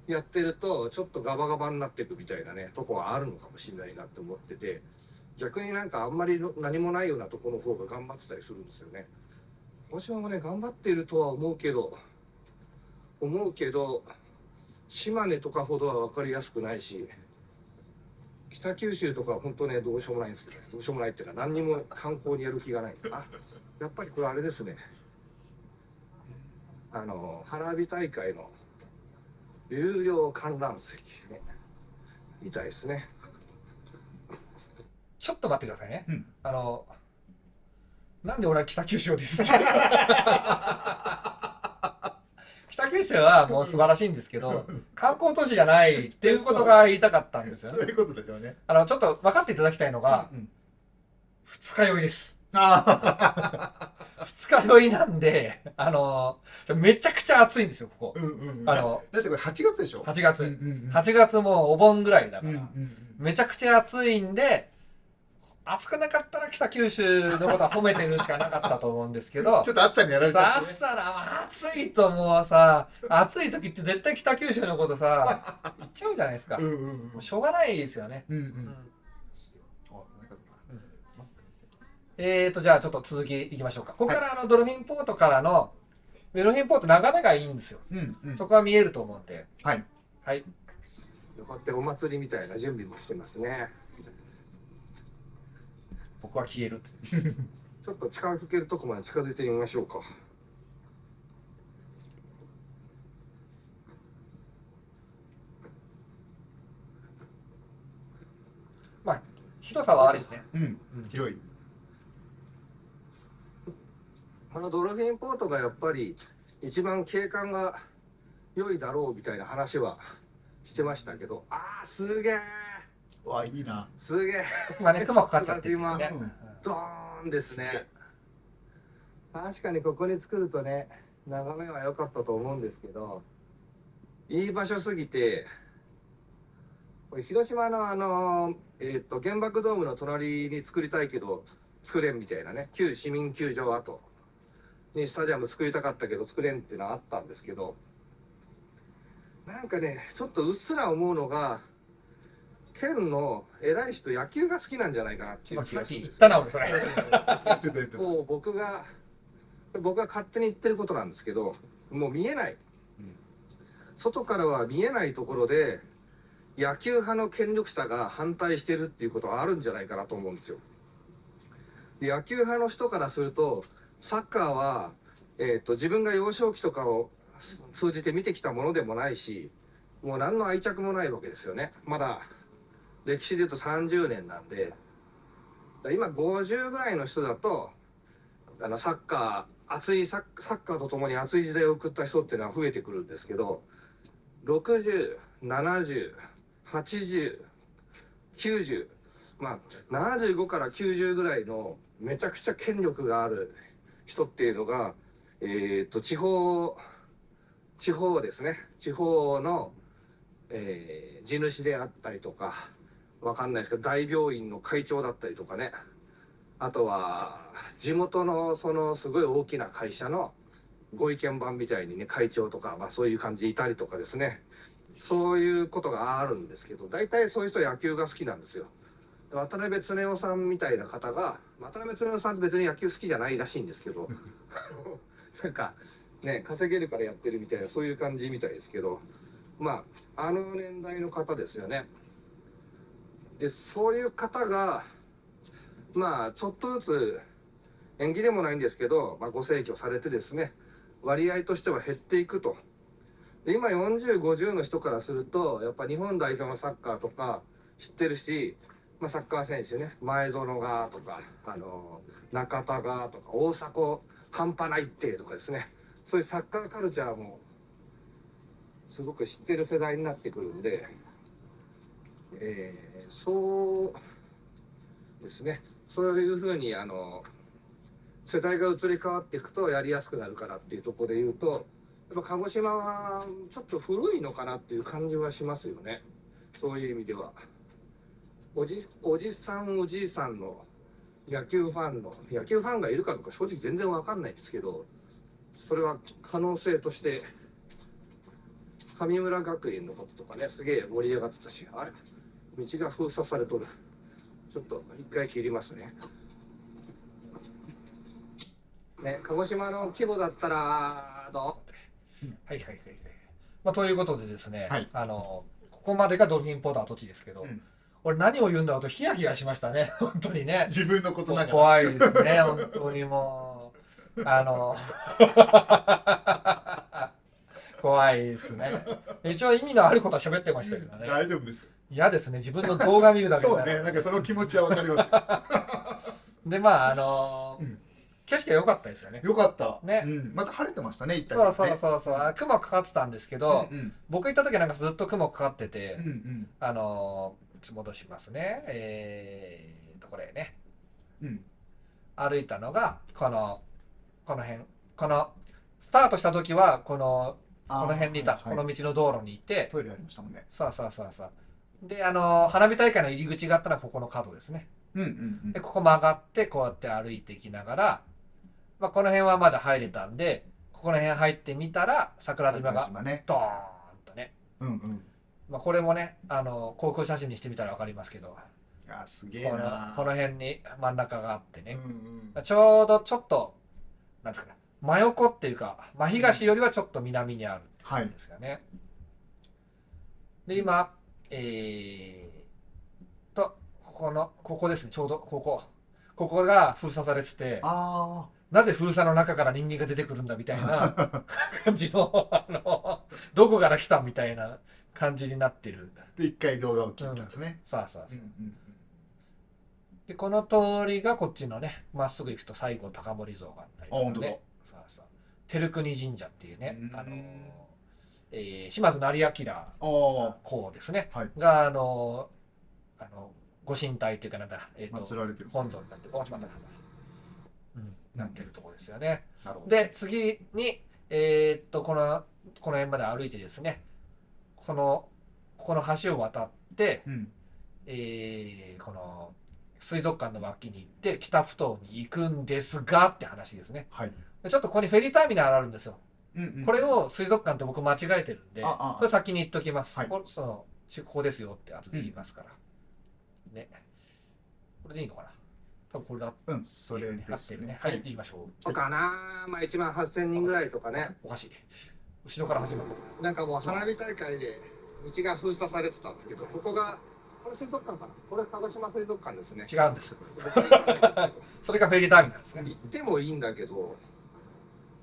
やってるとちょっとガバガバになっていくみたいなねとこはあるのかもしれないなって思ってて逆になんかあんまり何もないようなとこの方が頑張ってたりするんですよね。鹿児島もね頑張っているとは思うけど思うけど島根とかほどは分かりやすくないし北九州とかは本当ねどうしようもないんですけどどうしようもないっていうか何にも観光にやる気がない。あやっぱりこれあれですね。あの花火大会の有料観覧席ねみたいですねちょっと待ってくださいね。うんあの、なんで俺は北九州をディスって *laughs* 北九州はもう素晴らしいんですけど、*laughs* 観光都市じゃないっていうことが言いたかったんですよね。そういうことでしょうねあの、ちょっと分かっていただきたいのが、うん二日酔いです。あ *laughs* 二日酔いなんで、あの、めちゃくちゃ暑いんですよ、ここあ。うんうんうんあの、だってこれ8月でしょ？8月。うんうんうん8月もうお盆ぐらいだから、うんうんうんめちゃくちゃ暑いんで、暑くなかったら北九州のことは褒めてるしかなかったと思うんですけど *laughs* ちょ、っと暑さにやられちゃさってね暑さな、暑いともうさ、暑い時って絶対北九州のことさ、言っちゃうじゃないですか。もうんうんうんうしょうがないですよね。うんうんあなんかえーと、じゃあちょっと続きいきましょうか。ここからあのドルフィンポートからの、ドルフィンポート眺めがいいんですよ。うんうんそこは見えると思うんで。はいはい。よかったお祭りみたいな準備もしてますね僕は消える。*laughs* ちょっと近づけるとこまで近づいてみましょうかまあ、広さはあるよね。うん広いこのドルフィンポートがやっぱり一番景観が良いだろうみたいな話はしてましたけどあーすげえわいいな。すげえまあね雲かかっちゃってる今ね。*laughs* うん。ドーンですね。確かにここに作るとね眺めは良かったと思うんですけどいい場所すぎてこれ広島のあのえっ、と原爆ドームの隣に作りたいけど作れんみたいなね旧市民球場跡にスタジアム作りたかったけど作れんっていうのはあったんですけどなんかねちょっとうっすら思うのが県の偉い人野球が好きなんじゃないかなっていう気さっき言っがするんですたな俺それ。言ってた言ってた。こう僕が僕が勝手に言ってることなんですけどもう見えない、外からは見えないところで野球派の権力者が反対してるっていうことはあるんじゃないかなと思うんですよ。で野球派の人からするとサッカーは、えー、と自分が幼少期とかを通じて見てきたものでもないしもう何の愛着もないわけですよね。まだ歴史で言うと30年なんで今50ぐらいの人だとあのサッカー熱いサッサッカーとともに熱い時代を送った人っていうのは増えてくるんですけど60708090まあ75から90ぐらいのめちゃくちゃ権力がある人っていうのがえっ、と地方地方ですね。地方の、えー地主であったりとかわかんないですけど大病院の会長だったりとかね。あとは地元のそのすごい大きな会社のご意見番みたいにね会長とか、まあ、そういう感じいたりとかですね。そういうことがあるんですけど大体そういう人野球が好きなんですよ。渡辺恒夫さんみたいな方が渡辺恒さんって別に野球好きじゃないらしいんですけど。*laughs* なんかね稼げるからやってるみたいなそういう感じみたいですけど。まああの年代の方ですよね。でそういう方がまあちょっとずつ縁起でもないんですけど、まあ、ご逝去されてですね割合としては減っていくと。で今4050の人からするとやっぱ日本代表のサッカーとか知ってるし、まあ、サッカー選手ね。前園がとかあの中田がとか大迫半端ないってとかですね。そういうサッカーカルチャーもすごく知ってる世代になってくるんで、えーそうですね。そういうふうにあの世代が移り変わっていくとやりやすくなるからっていうとこで言うとやっぱ鹿児島はちょっと古いのかなっていう感じはしますよね。そういう意味では。おじおじさんおじいさんの野球ファンの野球ファンがいるかどうか正直全然わかんないですけどそれは可能性として神村学園のこととかねすげえ盛り上がってたしあれ？道が封鎖されとる。ちょっと一回切りますね。ね鹿児島の規模だったらどう？はいはいはいはい。まあ、ということでですね、はい。あの、ここまでがドルフィンポーター土地ですけど、うん俺何を言うんだろうとヒヤヒヤしましたね、*laughs* 本当にね。自分のことながら。怖いですね、*laughs* 本当にもう。あの、*laughs* 怖いですね。一応意味のあることは喋ってましたけどね。大丈夫です嫌ですね、自分の動画見るだけでそうね。なんかその気持ちはわかります。で、まあ、あのうん。景色が良かったですよね。よかった。ね。うん、また晴れてましたね行ったそうそううそうそう、あ雲かかってたんですけど、うんうん。僕行った時はなんかずっと雲かかってて、うんうん。あのー戻しますね。えーと、これね。うん歩いたのが、この、この辺。この、スタートした時は、この、この辺にいた、あーこの道の道路にいて、トイレありましたもんねそうそうそうそう。で、あのー花火大会の入り口があったのはここの角ですね。うんうんうんで、ここ曲がって、こうやって歩いていきながら、まあ、この辺はまだ入れたんで、ここの辺入ってみたら、桜島がドーンとね。うんうんまあ、これもね、あの、航空写真にしてみたらわかりますけど、あすげえこのなこの辺に真ん中があってね、うんうん。ちょうどちょっとなんですかね真横っていうか真東よりはちょっと南にあるってはい感じですよね、で今えー、とここのここですねちょうどここ。ここが封鎖されててあなぜ封鎖の中から人間が出てくるんだみたいな *laughs* 感じのあのどこから来たみたいな感じになってる。あで一回動画を切ったんですね、さあさあさあう。んうんでこの通りがこっちのねまっすぐ行くと西郷隆盛像があったりとかあ本当だ。ねさあさあ照国神社っていうねうん。あのえー島津成明公ですね、はい。があのあのご神体というかなんだ、えー、と祀られてる本尊になっておちょっと待ってうん、なってるところですよね。なるほど。で次にえーっとこのこの辺まで歩いてですねこのここの橋を渡って、うんえーこの水族館の脇に行って北ふ頭に行くんですがって話ですね。はいでちょっとここにフェリーターミナルあるんですよ。うんうんこれを水族館と僕間違えてるんで、ああこれ先に言っときます。はいこれそのちここですよって後で言いますから。ね。これでいいのかな？多分これだうんそれでってるねはい、言いましょう。そうかなまあ1万8000人ぐらいとかねおかしい。後ろから始まる。なんかもう花火大会で道が封鎖されてたんですけどここがこれ水族館かな？これ鹿児島水族館ですね。違うんです。*laughs* それがフェリーターミナルですね。行ってもいいんだけど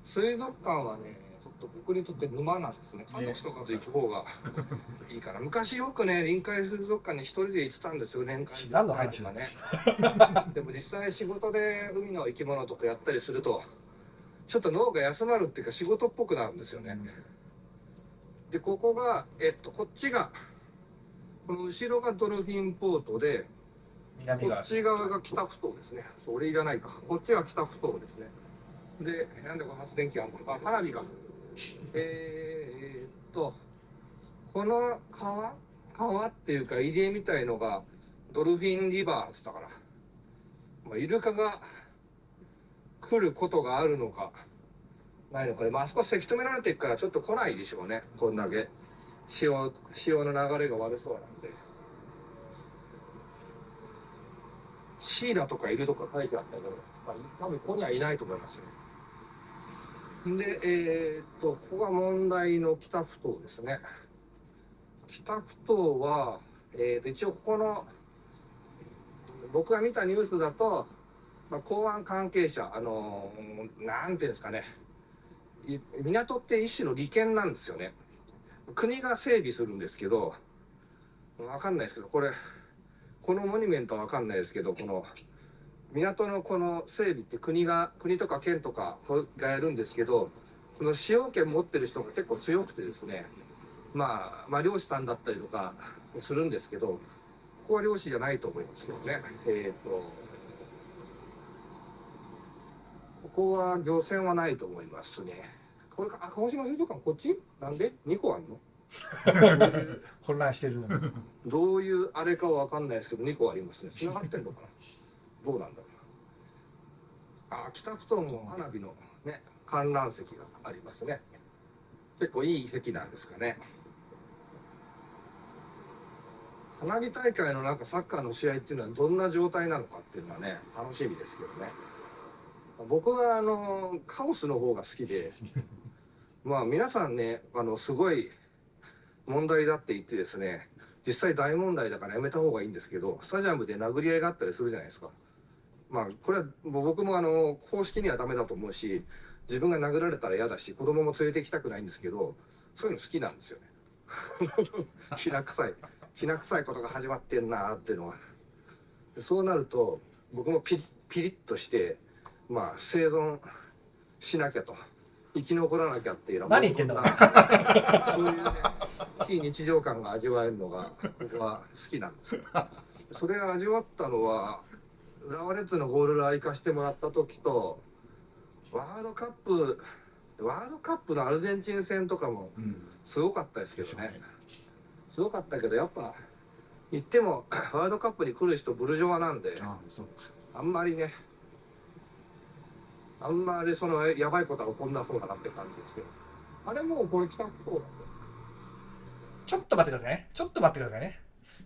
水族館はねちょっと僕にとって沼なんですね。家族とかと行く方がいいかな昔よくね臨海水族館に一人で行ってたんですよ年間。何の話とかねでも実際仕事で海の生き物とかやったりするとちょっと脳が休まるっていうか仕事っぽくなるんですよねでここがえっとこっちがこの後ろがドルフィンポートでこっ。ち側が北ふ頭ですね。それいらないか。こっちが北ふ頭ですね。で、なんでこの発電機あるのか。あ、花火が。えー、っと、この川川っていうか入り江みたいのがドルフィンリバーって言ったから。まあ、イルカが来ることがあるのか、ないのかで、まあ、そこせき止められてるからちょっと来ないでしょうね。こんだけ。潮、潮の流れが悪そうなんで。シイラとかいるとか書いてあったけど、まあ、多分ここにはいないと思いますよ。で、えーっと、ここが問題の北ふ頭ですね。北ふ頭は、えーっと、一応ここの、僕が見たニュースだと、まあ、港湾関係者、あのーなんていうんですかね、港って一種の利権なんですよね。国が整備するんですけど、わかんないですけど、これ、このモニュメントはわかんないですけど、この港のこの整備って国が、国とか県とかがやるんですけど、この使用権持ってる人が結構強くてですね、まあ、まあ漁師さんだったりとかするんですけど、ここは漁師じゃないと思いますけどね。えっ、と、ここは漁船はないと思いますね。これか、あ、鹿児島水族館こっち？なんで ?2 個あるの？*laughs* 混乱してる。どういうあれかはわかんないですけど、2個ありますね。繋がってんのかな？どうなんだろう。あ、北ふ頭も花火のね、観覧席がありますね。結構いい席なんですかね。花火大会のなんかサッカーの試合っていうのはどんな状態なのかっていうのはね、楽しみですけどね。僕はあの、カオスの方が好きで、*laughs* まあ皆さんね、あの、すごい問題だって言ってですね、実際大問題だからやめた方がいいんですけど、スタジアムで殴り合いがあったりするじゃないですか。まあ、これはもう僕もあの、公式にはダメだと思うし、自分が殴られたら嫌だし、子供も連れて行きたくないんですけど、そういうの好きなんですよね。きな臭い、きな臭いことが始まってんなーっていうのは。そうなると、僕もピリッピリッとして、まあ、生存しなきゃと。生き残らなきゃっていうのは何言ってんだ。そういうね非日常感が味わえるのが僕は好きなんですよ。それを味わったのは浦和レッズのゴールラー行かしてもらった時とワールドカップワールドカップのアルゼンチン戦とかもうんすごかったですけどね。すごかったけどやっぱ行ってもワールドカップに来る人ブルジョワなんであんまりねあんまりそのやばいことは起こんなそうだなって感じですけどあれもうこれ北福岡ちょっと待ってくださいね。ちょっと待ってくださいね。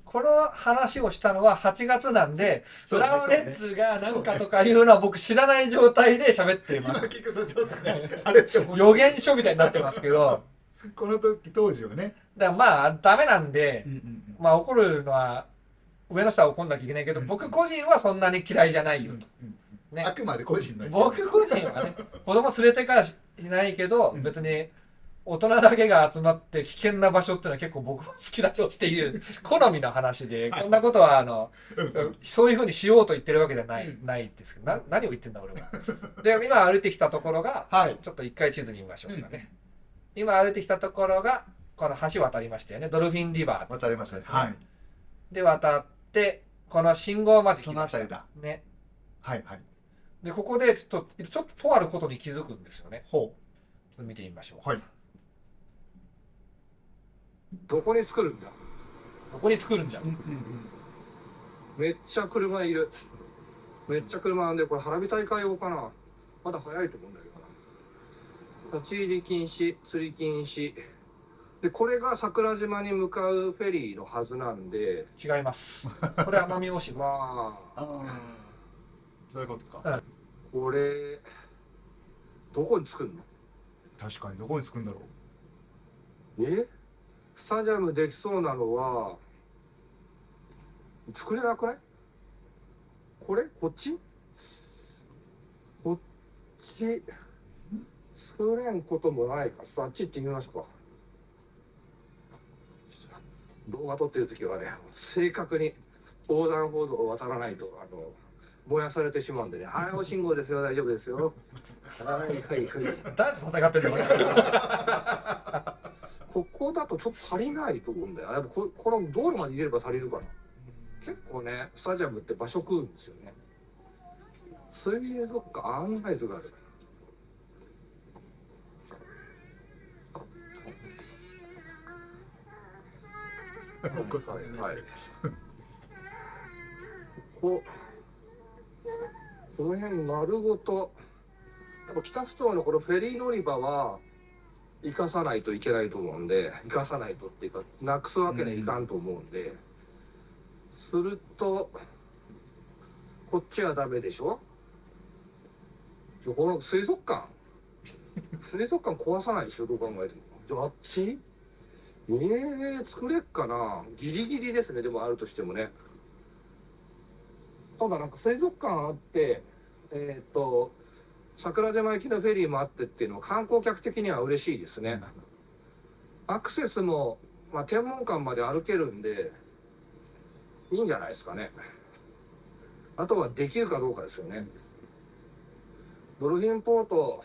この話をしたのは8月なんで、そうね浦和レッズがなんかとかいうのは僕知らない状態で喋って今ます。聞くとちょっとねあれって思っちゃう予言書みたいになってますけど、この時当時はねだからまあダメなんでまあ怒るのは上の人は怒んなきゃいけないけど、うん僕個人はそんなに嫌いじゃないよと。うんね。あくまで個人の僕個人はね、子供連れてからしないけど、うん。別に大人だけが集まって危険な場所っていうのは結構僕は好きだよっていう好みの話で、こんなことはあの、そういうふうにしようと言ってるわけじゃない、うんないですけど、な何を言ってんだ俺は。*laughs* で、今歩いてきたところが、はい。ちょっと一回地図見ましょうかね。今歩いてきたところが、この橋渡りましたよね。ドルフィンリバー渡りましたね。はい。で渡ってこの信号までそ来ました。の辺りだ。ね。はいはいでここでちょっとちょっととあることに気づくんですよね。ほちょっと見てみましょう。うはい。どこに作るんだどこに作るんじゃ？んめっちゃ車いる。めっちゃ車なんでこれ花火大会用かな？まだ早いと思うんだけどな。立ち入り禁止釣り禁止。でこれが桜島に向かうフェリーのはずなんで。違います。これ奄美大島。まあ。ああそういうことかこれどこに作るの？確かにどこに作るんだろえ？スタジアムできそうなのは作れなくない？これ？こっち？こっち？作れんこともないか。ちょっとあっち行ってみますか。動画撮ってる時はね正確に横断歩道を渡らないとあの燃やされてしまうんでね「はい青信号ですよ大丈夫ですよ」はいはいはい誰と戦ってんの *laughs* ここだとちょっと足りないと思うんだよ。やっぱここの道路まで入れれば足りるかな。結構ね、スタジアムって場所食うんですよね。水族館案内図がある。う *laughs* お子さんはい。ここ、この辺丸ごと、やっぱ北ふ頭のこのフェリー乗り場は、生かさないといけないと思うんで、生かさないとっていうか、なくすわけにはいかんと思うんで、すると、こっちはダメでしょ？じゃこの水族館。水族館壊さないでしょ？どう考えても。じゃああっち？えー、作れっかな。ギリギリですね。でもあるとしてもね。ただなんか水族館あってえっ、と桜島行きのフェリーもあってっていうのは観光客的には嬉しいですね。アクセスも、まあ、天文館まで歩けるんでいいんじゃないですかね。あとはできるかどうかですよね。ドルフィンポート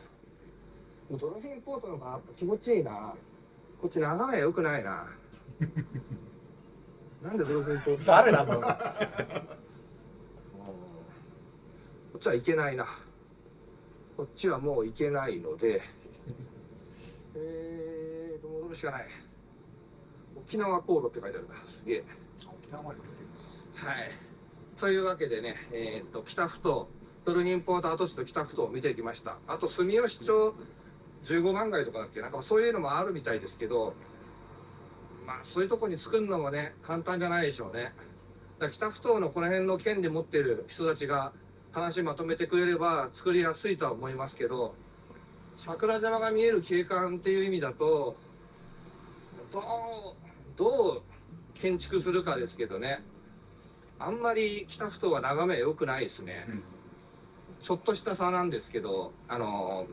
ドルフィンポートの方がやっぱ気持ちいいな。こっち眺め良くないな。*laughs* なんでドルフィンポート？誰なのこっちは行けないな。こっちはもう行けないので、えーと、戻るしかない。沖縄航路って書いてあるな。すげえ。沖縄まで出てるはい。というわけでね、えー、と北ふ頭ドルフィンポート跡地と北ふ頭を見てきました。あと住吉町15万街とかだっけ？なんかそういうのもあるみたいですけど、まあそういうとこに作るのもね簡単じゃないでしょうね。だ北ふ頭のこの辺の権利持ってる人たちが話まとめてくれれば作りやすいとは思いますけど、桜島が見える景観っていう意味だとどう建築するかですけどね。あんまり北ふ頭は眺め良くないですね、うんちょっとした差なんですけどあの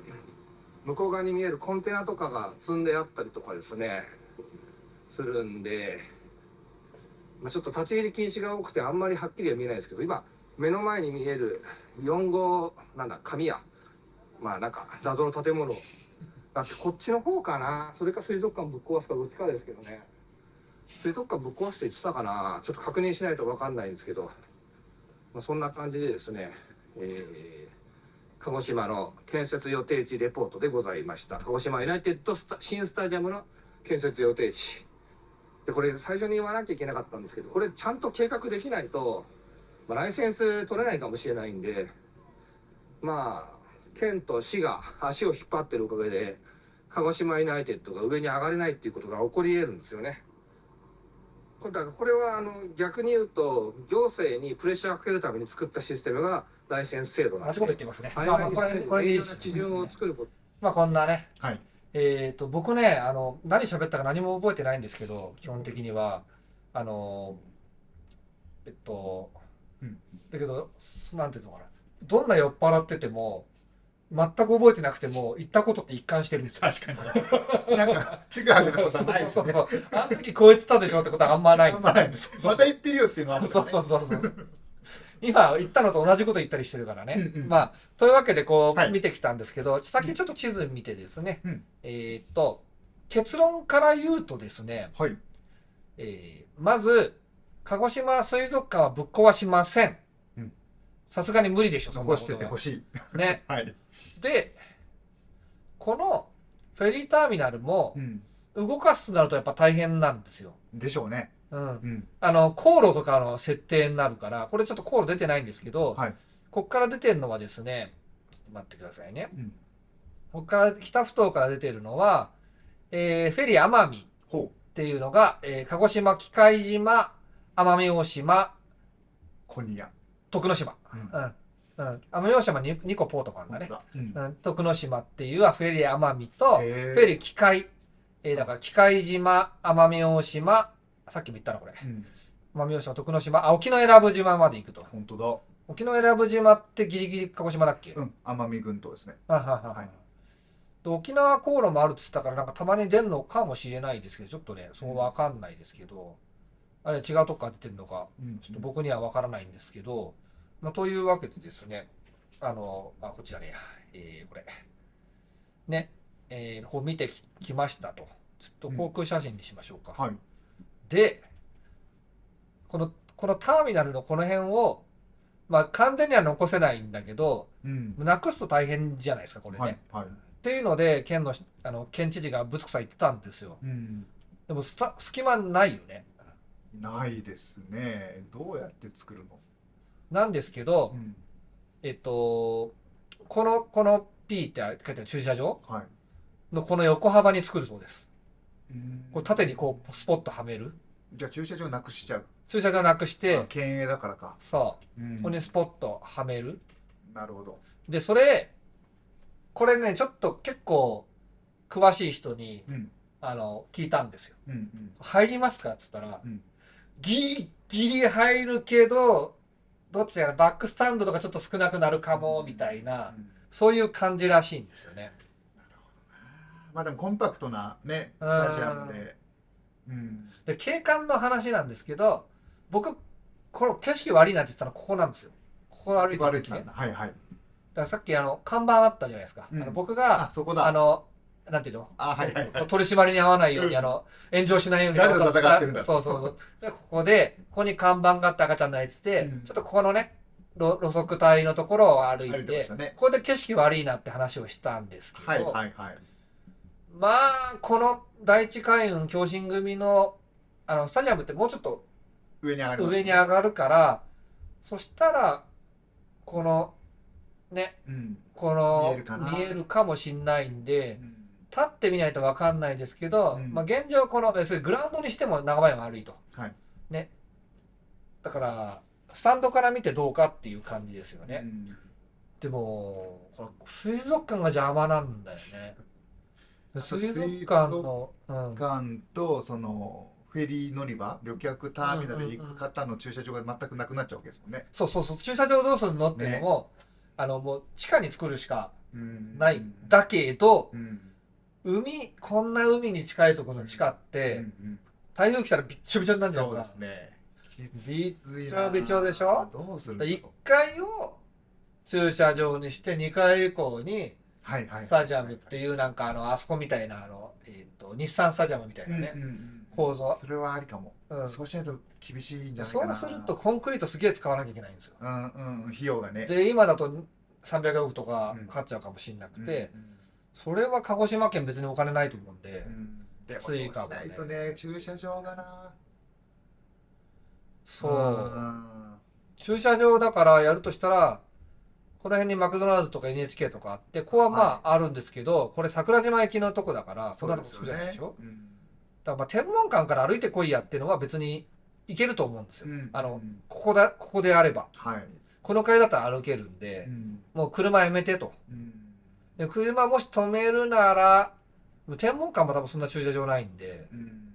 向こう側に見えるコンテナとかが積んであったりとかですねするんで、まあ、ちょっと立ち入り禁止が多くてあんまりはっきりは見えないですけど今目の前に見える4号なんだ神谷。まあなんか謎の建物。だってこっちの方かな。それか水族館ぶっ壊すかどっちかですけどね。水族館ぶっ壊すって言ってたかな。ちょっと確認しないと分かんないんですけど、まあ、そんな感じでですね、えー鹿児島の建設予定地レポートでございました。鹿児島ユナイテッドスタ新スタジアムの建設予定地。でこれ最初に言わなきゃいけなかったんですけどこれちゃんと計画できないと、まあ、ライセンス取れないかもしれないんでまあ県と市が足を引っ張ってるおかげで鹿児島ユナイテッドが上に上がれないっていうことが起こり得るんですよね。これだからこれはあの逆に言うと行政にプレッシャーをかけるために作ったシステムがライセンス制度なんあちこでと言ってますね。曖まあまあこれこれでいい基準を作ること。まあこんなね。はい。えっ、と僕ねあの何喋ったか何も覚えてないんですけど基本的には。あのえっと、うん。だけどなんていうのかな。どんな酔っ払ってても全く覚えてなくても行ったことって一貫してるんですよ。確かに。*laughs* なんか違うことはないですね。そうそうそうあの時こう言ってたでしょってことはあんまない。あんまないですまた言ってるよっていうのはあるそうそうそうそう。今言ったのと同じこと言ったりしてるからね。うんうん。まあというわけでこう、はい。見てきたんですけど先ちょっと地図見てですね、うん。えーっと結論から言うとですね、はい。えーまず、鹿児島水族館はぶっ壊しませんうん。さすがに無理でしょ、残しててほしいね。*laughs* はいで、このフェリーターミナルもうん動かすとなるとやっぱ大変なんですよ。でしょうねうん。うんあの、航路とかの設定になるから、これちょっと航路出てないんですけど、はいこっから出てるのはですね、ちょっと待ってくださいね。うんこっから、北ふ頭から出てるのは、えーフェリー奄美っていうのが、えー鹿児島、喜界島、奄美大島、コニア徳之島。うんうん。うん。奄美大島に2個ポートがあるんだね。うんうん。徳之島っていうはフェリー奄美と、フェリー機械、えーだから機械島、奄美大島、さっきも言ったな、これ。うん奄美大島、徳之島、あ、沖永良部島まで行くと。本当だ沖永良部島ってギリギリ鹿児島だっけ、うん奄美群島ですねはいはいはいはいで沖縄航路もあるっつったからなんかたまに出るのかもしれないですけどちょっとねそうわかんないですけど、あれ違うとこから出てるのかうんちょっと僕にはわからないんですけど、まあ、というわけでですねあのあこちらねえーこれ。ねえーこう見てききましたと。ちょっと航空写真にしましょうか、はい。でこのこのターミナルのこの辺をまあ完全には残せないんだけどうん。なくすと大変じゃないですかこれね、はいはい。っていうので県のあの県知事がぶつくさ言ってたんですよ。うん。でも隙間ないよねないですね。どうやって作るの？なんですけど、うん。えっとこのこの P って書いてある駐車場はい。のこの横幅に作るそうです。うんこれ縦にこうスポットはめる。じゃあ駐車場なくしちゃう。駐車場なくしてあ県営だからか。そう。うん。ここにスポットはめる。なるほど。でそれこれねちょっと結構詳しい人にうん。あの聞いたんですよ。うんうん。入りますかっつったら、うんギリギリ入るけどどっちやらバックスタンドとかちょっと少なくなるかもみたいなうん。そういう感じらしいんですよね。まあでもコンパクトなねスタジアムで。うん。で景観の話なんですけど僕この景色悪いなって言ってたのここなんですよ。ここ歩いてる時ね。悪いはいはい。らさっきあの看板あったじゃないですか。うん。あの僕あがそこだ。あのなんていうの？あはいはい。はい取り締まりに合わないように、うん。あの炎上しないように誰と戦ってるんだ。そうそうそう。でここでここに看板があって赤ちゃん泣いてて、うん。ちょっとここのね路路側帯のところを歩いてね。ここで景色悪いなって話をしたんですけど、はいはいはい。まあこの第一海運共進組のあのスタジアムってもうちょっと上に上がります上に上がるからそしたらこのねうん。この見えるかな。見えるかもしんないんでうん立ってみないと分かんないですけど、うん。まあ、現状このグラウンドにしても長前が悪いと。はい。ね。だからスタンドから見てどうかっていう感じですよね、うん。でもこれ水族館が邪魔なんだよね。水族館の、うん、ガンとそのフェリー乗り場旅客ターミナル行く方の駐車場が全くなくなっちゃうわけですもんね。そうそうそう。駐車場どうするのっていうのも、あのもう地下に作るしかうん。ない、だけどうん海こんな海に近いところの地下って、うんうん台風来たらびっちょびちょになっちゃうそうですね。びっちょびちょでしょ？どうするの？1階を駐車場にして2階以降に。スタジアムっていうなんかあのあそこみたいなあの、えー、と日産スタジアムみたいなね、うんうんうん構造それはありかも。うんそうしないと厳しいんじゃないそかな。うするとコンクリートすげえ使わなきゃいけないんですようんうん費用がね。で今だと300億とかうんかかっちゃうかもしれなくうんて、それは鹿児島県別にお金ないと思うんで、うん。でもそうしないとね。駐車場がな。そう、ん。駐車場だからやるとしたらこの辺にマクドナルドとか NHK とかあってここはまああるんですけど、これ桜島駅のとこだからそんなとこ作れないでしょ？うん。だからまあ天文館から歩いてこいやっていうのは別に行けると思うんですよ、うん。あのうん。ここだここであれば。はい。この階だったら歩けるんで、うん。もう車やめてと。うんで車もし止めるなら天文館も多分そんな駐車場ないんでうん。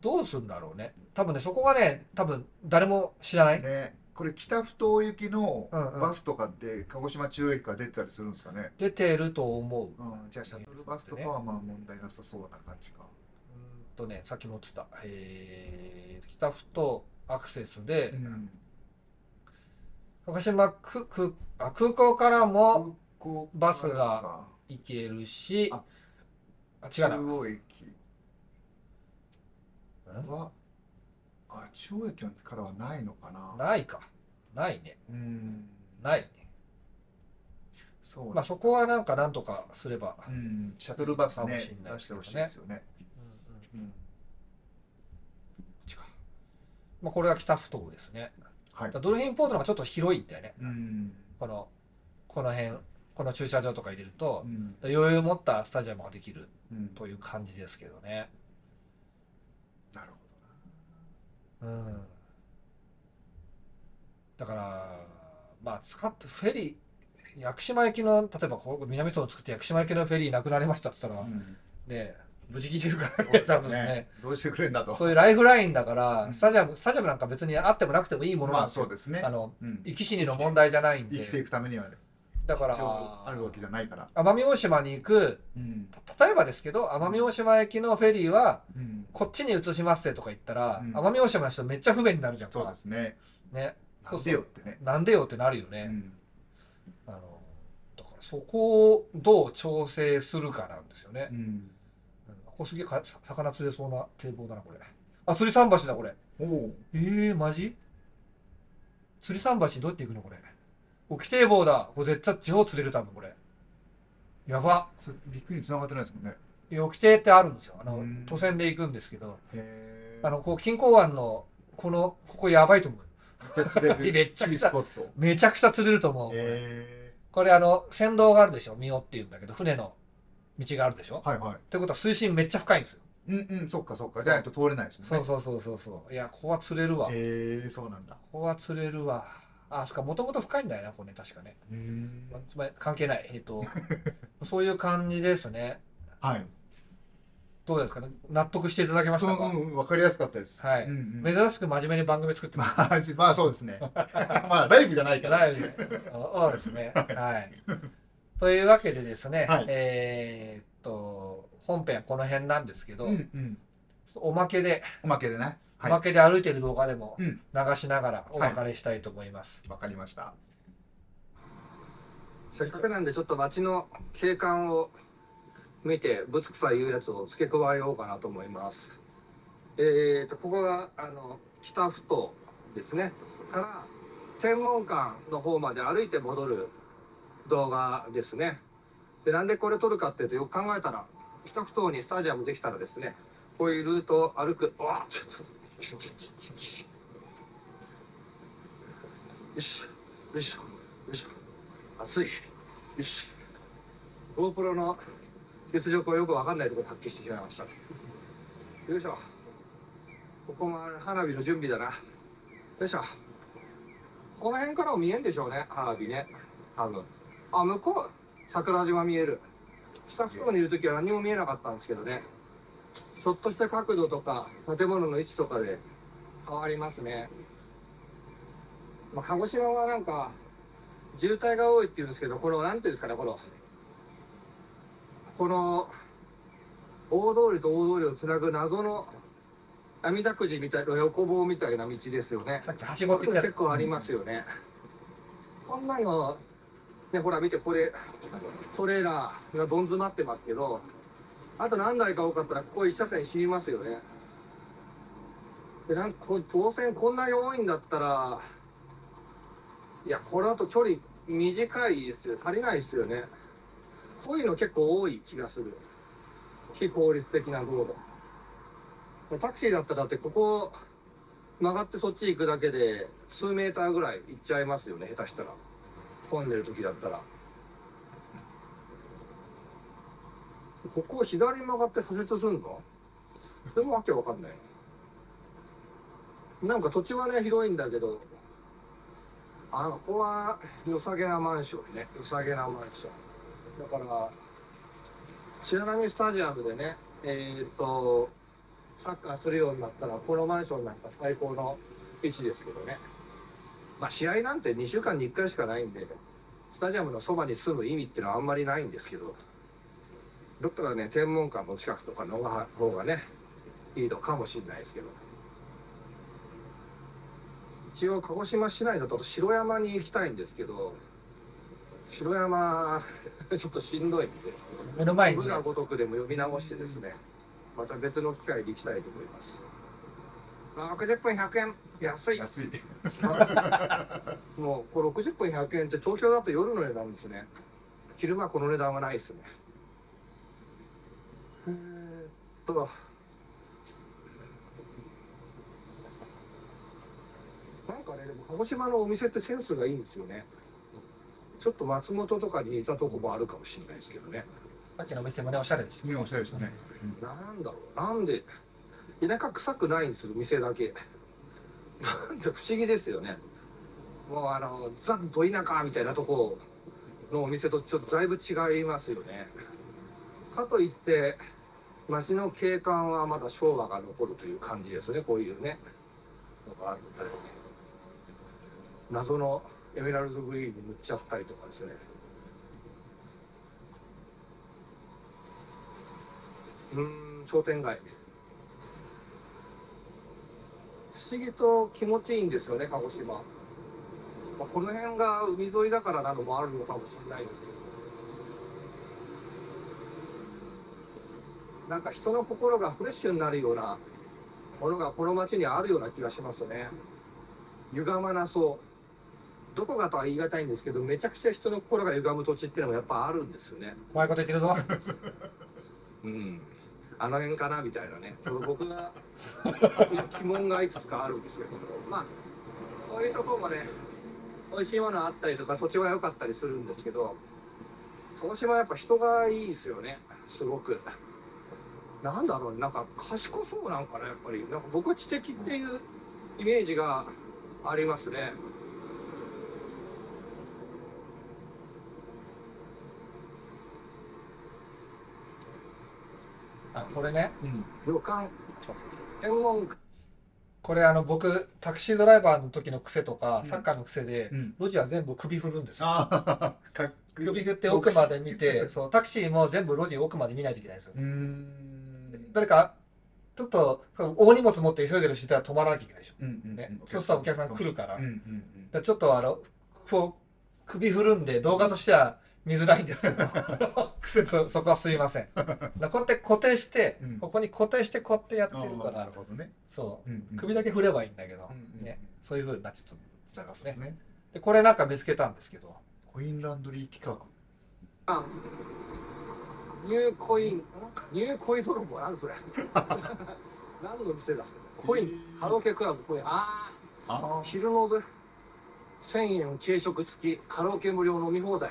どうすんだろうね。多分ねそこがね多分誰も知らない、ね。これ北不東行きのバスとかって鹿児島中央駅から出てたりするんですかね。出てると思う。うんじゃあシャトルバスとかはまあ問題なさそうな感じか。うーんとねさっきも言ってた、えー、北ふとアクセスで、うん。鹿児島くくあ空港からもこうバスが行けるしああ違うな。中央駅んはあ中央駅からはないのかな。ないか。ないね。うん。ないね。そうまあそこはなんかなんとかすれば、うん。シャトルバスかもねしんない出してほしいですよね。うんうんうん。違うまあ、これは北不東ですね。はい。だからドルフィンポートの方がちょっと広いんだよね。うん。このこの辺この駐車場とか入れるとう、ん。余裕を持ったスタジアムができるうん。という感じですけどね。なるほうん。だからまあ使ってフェリー屋久島行きの例えばこう南総を作って屋久島行きのフェリーなくなりましたって言ったら、どなうん。ね無事切れるからそうですよ多分ね。ねどうしてくれんだと。そういうライフラインだから、うん。スタジアムスタジアムなんか別にあってもなくてもいいものまあなんですよ、そうですね。あのうん。生き死にの問題じゃないんで。生きていくためにはねだから必要あるわけじゃないから。奄美大島に行くうん。た例えばですけど奄美大島行きのフェリーはうん。こっちに移しますってとか言ったら、うん。奄美大島の人めっちゃ不便になるじゃん。かそうですね。ね。なんでよってね。なんでよってなるよね、うん。あのだからそこをどう調整するかなんですよね、うん。うんここすげえ魚釣れそうな堤防だなこれ。あ釣り桟橋だこれ。おおえー、マジ？釣り桟橋どうやって行くのこれ？沖堤防だ。これ絶対地方釣れる多分これ。やば。それビッグに繋がってないですもんね。沖堤ってあるんですよ。あのうん。都線で行くんですけど。あのこう錦江湾のこのここやばいと思う。めっちゃくちゃ。めちゃくちゃ釣れると思う、へこれあの船道があるでしょ三尾っていうんだけど船の道があるでしょ。えはいはい。ってことは水深めっちゃ深いんですよ。うんうんそっかそっか。じゃないと通れないですもんね。そうそうそうそうそう。いやここは釣れるわ。こへえそうなんだ。こは釣れるわあそっかもともと深いんだよなこれね確かね、つまり関係ないえっ、と。*laughs* そういう感じですね。はい。どうですかね納得していただけましたか、うんうんわかりやすかったです。はい。うんうん珍しく真面目に番組作ってます。まあじまあそうですね。*laughs* まあライブじゃないから。ライブそうですね。はい。というわけでですね、はい。えーっと本編はこの辺なんですけど、うんうん。おまけで、おまけでねはい。おまけで歩いてる動画でもうん。流しながらお別れしたいと思います、わかりました。せっかくなんでちょっと街の景観を見てぶつくさ言うやつを付け加えようかなと思います。えーとここがあの北ふ頭ですね。から天文館の方まで歩いて戻る動画ですね。でなんでこれ撮るかっていうとよく考えたら北ふ頭にスタジアムできたらですねこういうルートを歩く。うわっよしよいしょ。よいしょ。暑い。よし GoPro の実力をよくわかんないところで発揮してしまいました。よいしょ。ここも花火の準備だな。よいしょ。この辺からも見えんでしょうね花火ね。多分あ向こう桜島見える。下袋にいる時は何も見えなかったんですけどね。ちょっとした角度とか建物の位置とかで変わりますね、まあ、鹿児島はなんか渋滞が多いっていうんですけどこのなんていうんですかねこのこの大通りと大通りをつなぐ謎の網だくじみたいな横棒みたいな道ですよね。結構ありますよね、こんなのねほら見てこれトレーラーがどん詰まってますけどあと何台か多かったらここ一車線死にますよね。でなんかこう動線こんなに多いんだったらいやこれだと距離短いですよ。足りないですよね。こういうの結構多い気がする。非効率的な道路。タクシーだったらだってここ曲がってそっち行くだけで数メーターぐらい行っちゃいますよね下手したら。混んでる時だったら。ここを左に曲がって左折するの？それもわけわかんない。なんか土地はね広いんだけどあのここは良さげなマンションね。良さげなマンション。だから白波スタジアムでねえーっとサッカーするようになったらこのマンションなんか最高の位置ですけどね。まあ試合なんて2週間に1回しかないんでスタジアムのそばに住む意味ってのはあんまりないんですけど。だったらね天文館の近くとかの方がねいいのかもしれないですけど。一応鹿児島市内だと城山に行きたいんですけど城山 *laughs* ちょっとしんどいんで。目の前に部が如くでも読み直してですねまた別の機会に行きたいと思います。あ60分100円。安い。安い。*laughs* もうこれ60分100円って東京だと夜の値段ですね。昼間この値段はないですねえーっと。なんかねでも鹿児島のお店ってセンスがいいんですよね。ちょっと松本とかに似たとこもあるかもしれないですけどね。さっきのお店もねおしゃれです。ねおしゃれでしたね。なんだろう。なんで田舎臭くないんですよ店だけ。なんで不思議ですよね。もうあのザ・ど田舎みたいなとこのお店とちょっとだいぶ違いますよね。かといって街の景観はまだ昭和が残るという感じですねこういうね。のがあるんで謎のエメラルドグリーンに塗っちゃったりとかですね。うん商店街。不思議と気持ちいいんですよね鹿児島、まあ、この辺が海沿いだからなのもあるのかもしれないですけなんか人の心がフレッシュになるようなものがこの街にあるような気がしますね。歪まなそう。どこがとは言い難いんですけどめちゃくちゃ人の心が歪む土地っていうのもやっぱあるんですよね。怖いこと言ってるぞ。*laughs* うん、あの辺かなみたいなね、僕が疑問がいくつかあるんですけど、まあ、そういうところもね、美味しいものあったりとか、土地は良かったりするんですけど、鹿児島はやっぱ人がいいですよね、すごく。なんだろうね、なんか賢そうなんかな、やっぱり。なんか僕は知的っていうイメージがありますね。あこれね。うん。旅館、これあの僕タクシードライバーの時の癖とか、うん。サッカーの癖で、うん。路地は全部首振るんですよ。首振って奥まで見て *laughs* そうタクシーも全部路地奥まで見ないといけないんですよ誰かちょっと大荷物持って急いでる人いたら止まらなきゃいけないでしょ、うんうんね、そうするとお客さん来るから,、うんうんちょっとあのこう首振るんで動画としては見づらいんですけど。そそこはすいません。こうやって固定して、うん。ここに固定してこうやってやってるからるほどね。そう。うんうん。首だけ振ればいいんだけど、うんうんね、そういうふうになっちゃってますね。ねでこれなんか見つけたんですけど。コインランドリー企ニューコイン、ニューコイン泥棒なんそれ。*laughs* 何の店だ。コイン、カラオケクラブコイン。あ画ああ、昼の部。千円軽食付き、カラオケ無料飲み放題。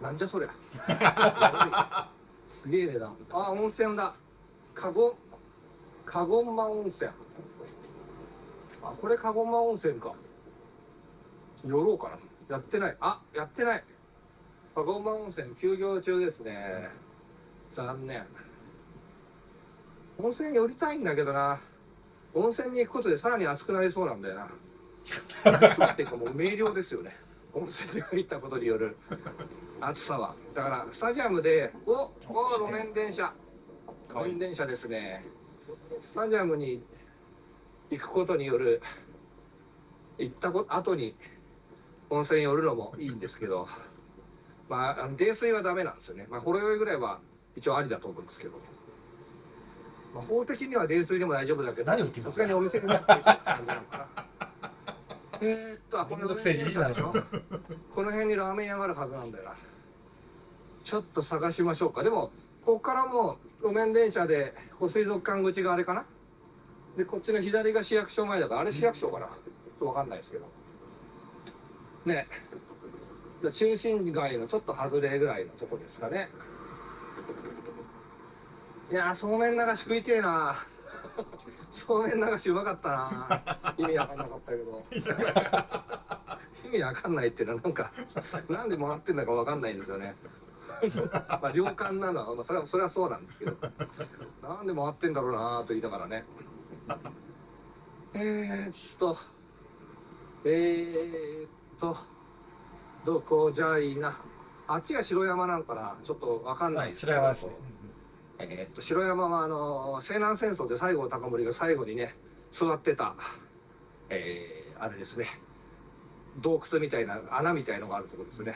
なんじゃそりゃ。*laughs* すげえ値段。ああ、温泉だ。カゴン、カゴンマ温泉。あ、これカゴンマ温泉か。寄ろうかな。やってない。あ、やってない。カゴンマ温泉休業中ですね。残念。温泉寄りたいんだけどな。温泉に行くことでさらに暑くなりそうなんだよな。そうっていうかもう明瞭ですよね。温泉に行ったことによる暑さは。だからスタジアムで、お、お、路面電車。路面電車ですね。スタジアムに行くことによる行ったこ後に温泉寄るのもいいんですけど、まあ泥酔はダメなんですよね。まあほろ酔いぐらいは一応ありだと思うんですけど。まあ、法的には泥酔でも大丈夫だけど、何を言ってさすがにお店になっていくって感じなのかな。えーっと、あこの辺にラーメン屋があるはずなんだよな。ちょっと探しましょうか。でも、ここからもう路面電車で、保水族館口があれかな？で、こっちの左が市役所前だから、あれ市役所かな、ちょっとわかんないですけど。ねで中心街のちょっと外れぐらいのとこですかね。いや、そうめん流し食いてえな。そうめん流しうまかったな。意味わかんなかったけど。意味わかんないっていうのはなんか、なんで回ってんだかわかんないんですよね。まあ、良館なのは、まあ、それは、それはそうなんですけど。なんで回ってんだろうなと言いながらね。えー、っと、えー、っと、どこじゃいな。あっちが城山なんかなちょっとわかんなはいいです白山ですね。えーっと城山はあの西南戦争で西郷隆盛が最後にね座ってた、えーあれですね。洞窟みたいな穴みたいのがあるところですね。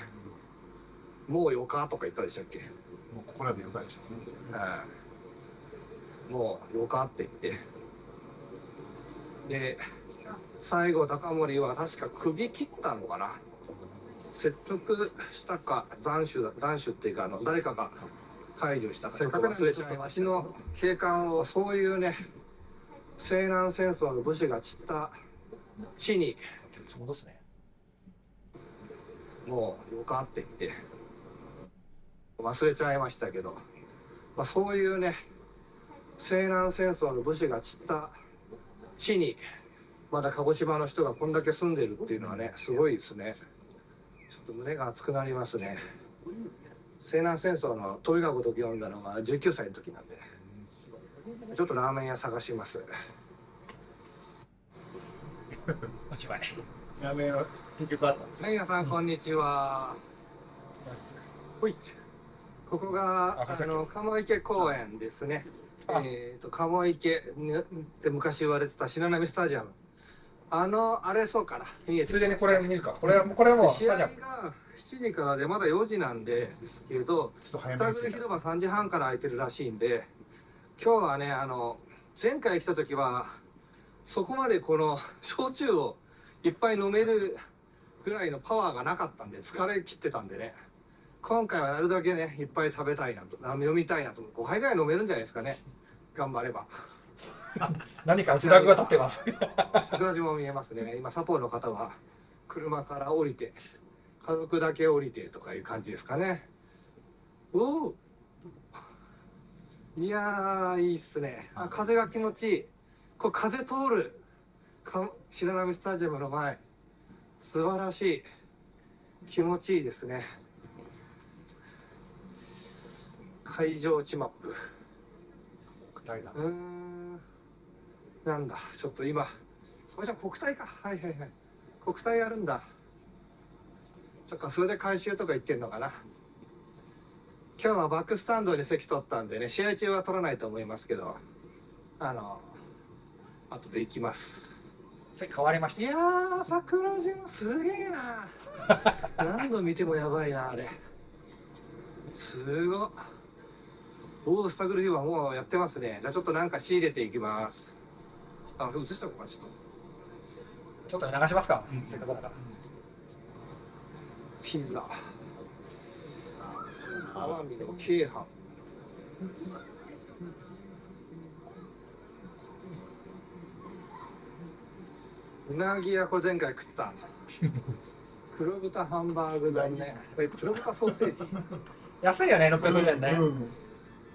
もうよかとか言ったでしたっけ？もうここらでよかでしょうね。はい。もうよかって言って。で最後高森は確か首切ったのかな説得したか斬首だ斬首っていうかあの誰かが解除したかちょっと忘れちゃいました。の警官をそういうね西南戦争の武士が散った地にそうですね。もうよかって言って忘れちゃいましたけど、まあ、そういうね西南戦争の武士が散った地にまだ鹿児島の人がこんだけ住んでるっていうのはねすごいですねちょっと胸が熱くなりますね西南戦争のトイガごとき読んだのが19歳の時なんでちょっとラーメン屋探しますおしまいやめよう結局あったんです千谷さんこんにちは。ほい。ここがあの鴨池公園ですね。あえっ、と鴨池にって昔言われてた白波スタジアム。あのあれそうかな。見えてついでにこれ見るか。これはこれはもう試合がスタジアム7時からでまだ4時なんでですけど、ちょっと早スタめに着い。たグル広場3時半から空いてるらしいんで、今日はねあの前回来た時はそこまでこの焼酎をいっぱい飲めるぐらいのパワーがなかったんで疲れ切ってたんでね今回はなるだけねいっぱい食べたいなとあ飲みたいなと5杯ぐらい飲めるんじゃないですかね。頑張れば *laughs* 何かフラグが立ってます。桜島も見えますね。今サポーの方は車から降りて家族だけ降りてとかいう感じですかね。おおいやーいいっすね。あ風が気持ちいい。これ風通るか白波スタジアムの前。素晴らしい。気持ちいいですね。会場地マップ。うーんなんだちょっと今。これじゃ国体か。はいはいはい。国体やるんだ。そっかそれで回収とか行ってんのかな。今日はバックスタンドに席取ったんでね試合中は取らないと思いますけど。あの後で行きます。席変わりました。いやー桜島すげえな。*laughs* 何度見てもやばいなあれ。すごっ。おおスタグルヒはもうやってますね。じゃあちょっとなんか仕入れていきますあ映しとこうかちょっと。ちょっと流しますか、せっかくだから。ピザ。アワビの鶏飯うなぎ屋これ前回食った。*laughs* 黒豚ハンバーグ丼ね。黒豚ソーセージ？*laughs* 安いよね600円ね、うん。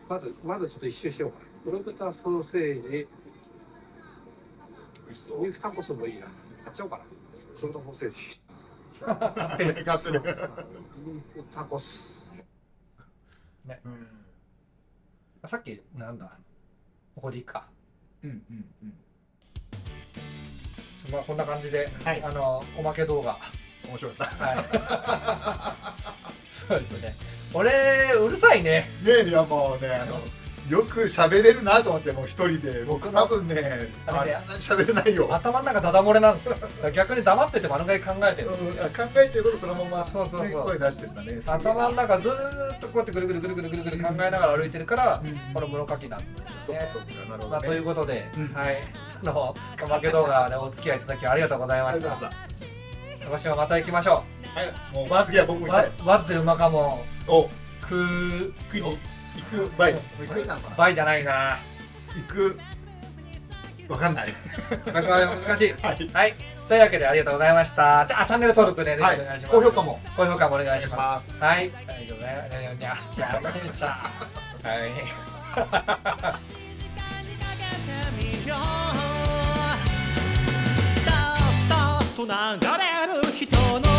まずまずちょっと一周しようか黒豚ソーセージ美味しそうビーフタコスもいいな。買っちゃおうかな。黒豚ソーセージ。*laughs* 勝手に。買ってるビーフタコスうんさっきなんだ。ここでいいか。うんうんうん。まあこんな感じで、はい。あのおまけ動画。面白かっはい。*laughs* そうですね。俺うるさいね。たねえいやもうねあのよく喋れるなと思ってもう一人で。僕多分ねああれねんなに喋れないよ。頭の中ダダ漏れなんですよ。逆に黙ってても案外考えてる。んですようんあ考えてることそのまま、そうそうそう。ね、声出してんだね頭の中ずーっとこうやってぐるぐるぐるぐるぐるぐる考えながら歩いてるから、うんこの室書きなんですよねまあ、ということで、うんはいあのおまけ動画でお付き合いいただきありがとうございましたた鹿児島また行きましょはいもうう次は僕も行きたいわわっぜうまかもおく食いに行くバイバイなのかな？バイじゃないな。行く。わかんない。難しい。はい。はい。というわけでありがとうございますじゃあチャンネル登録ね。ぜひはいお願いします、高評価も。高評価もお願いしいしまます。すはい。ありがとうございますじゃあじゃあはい。*laughs* スタートスタート流れ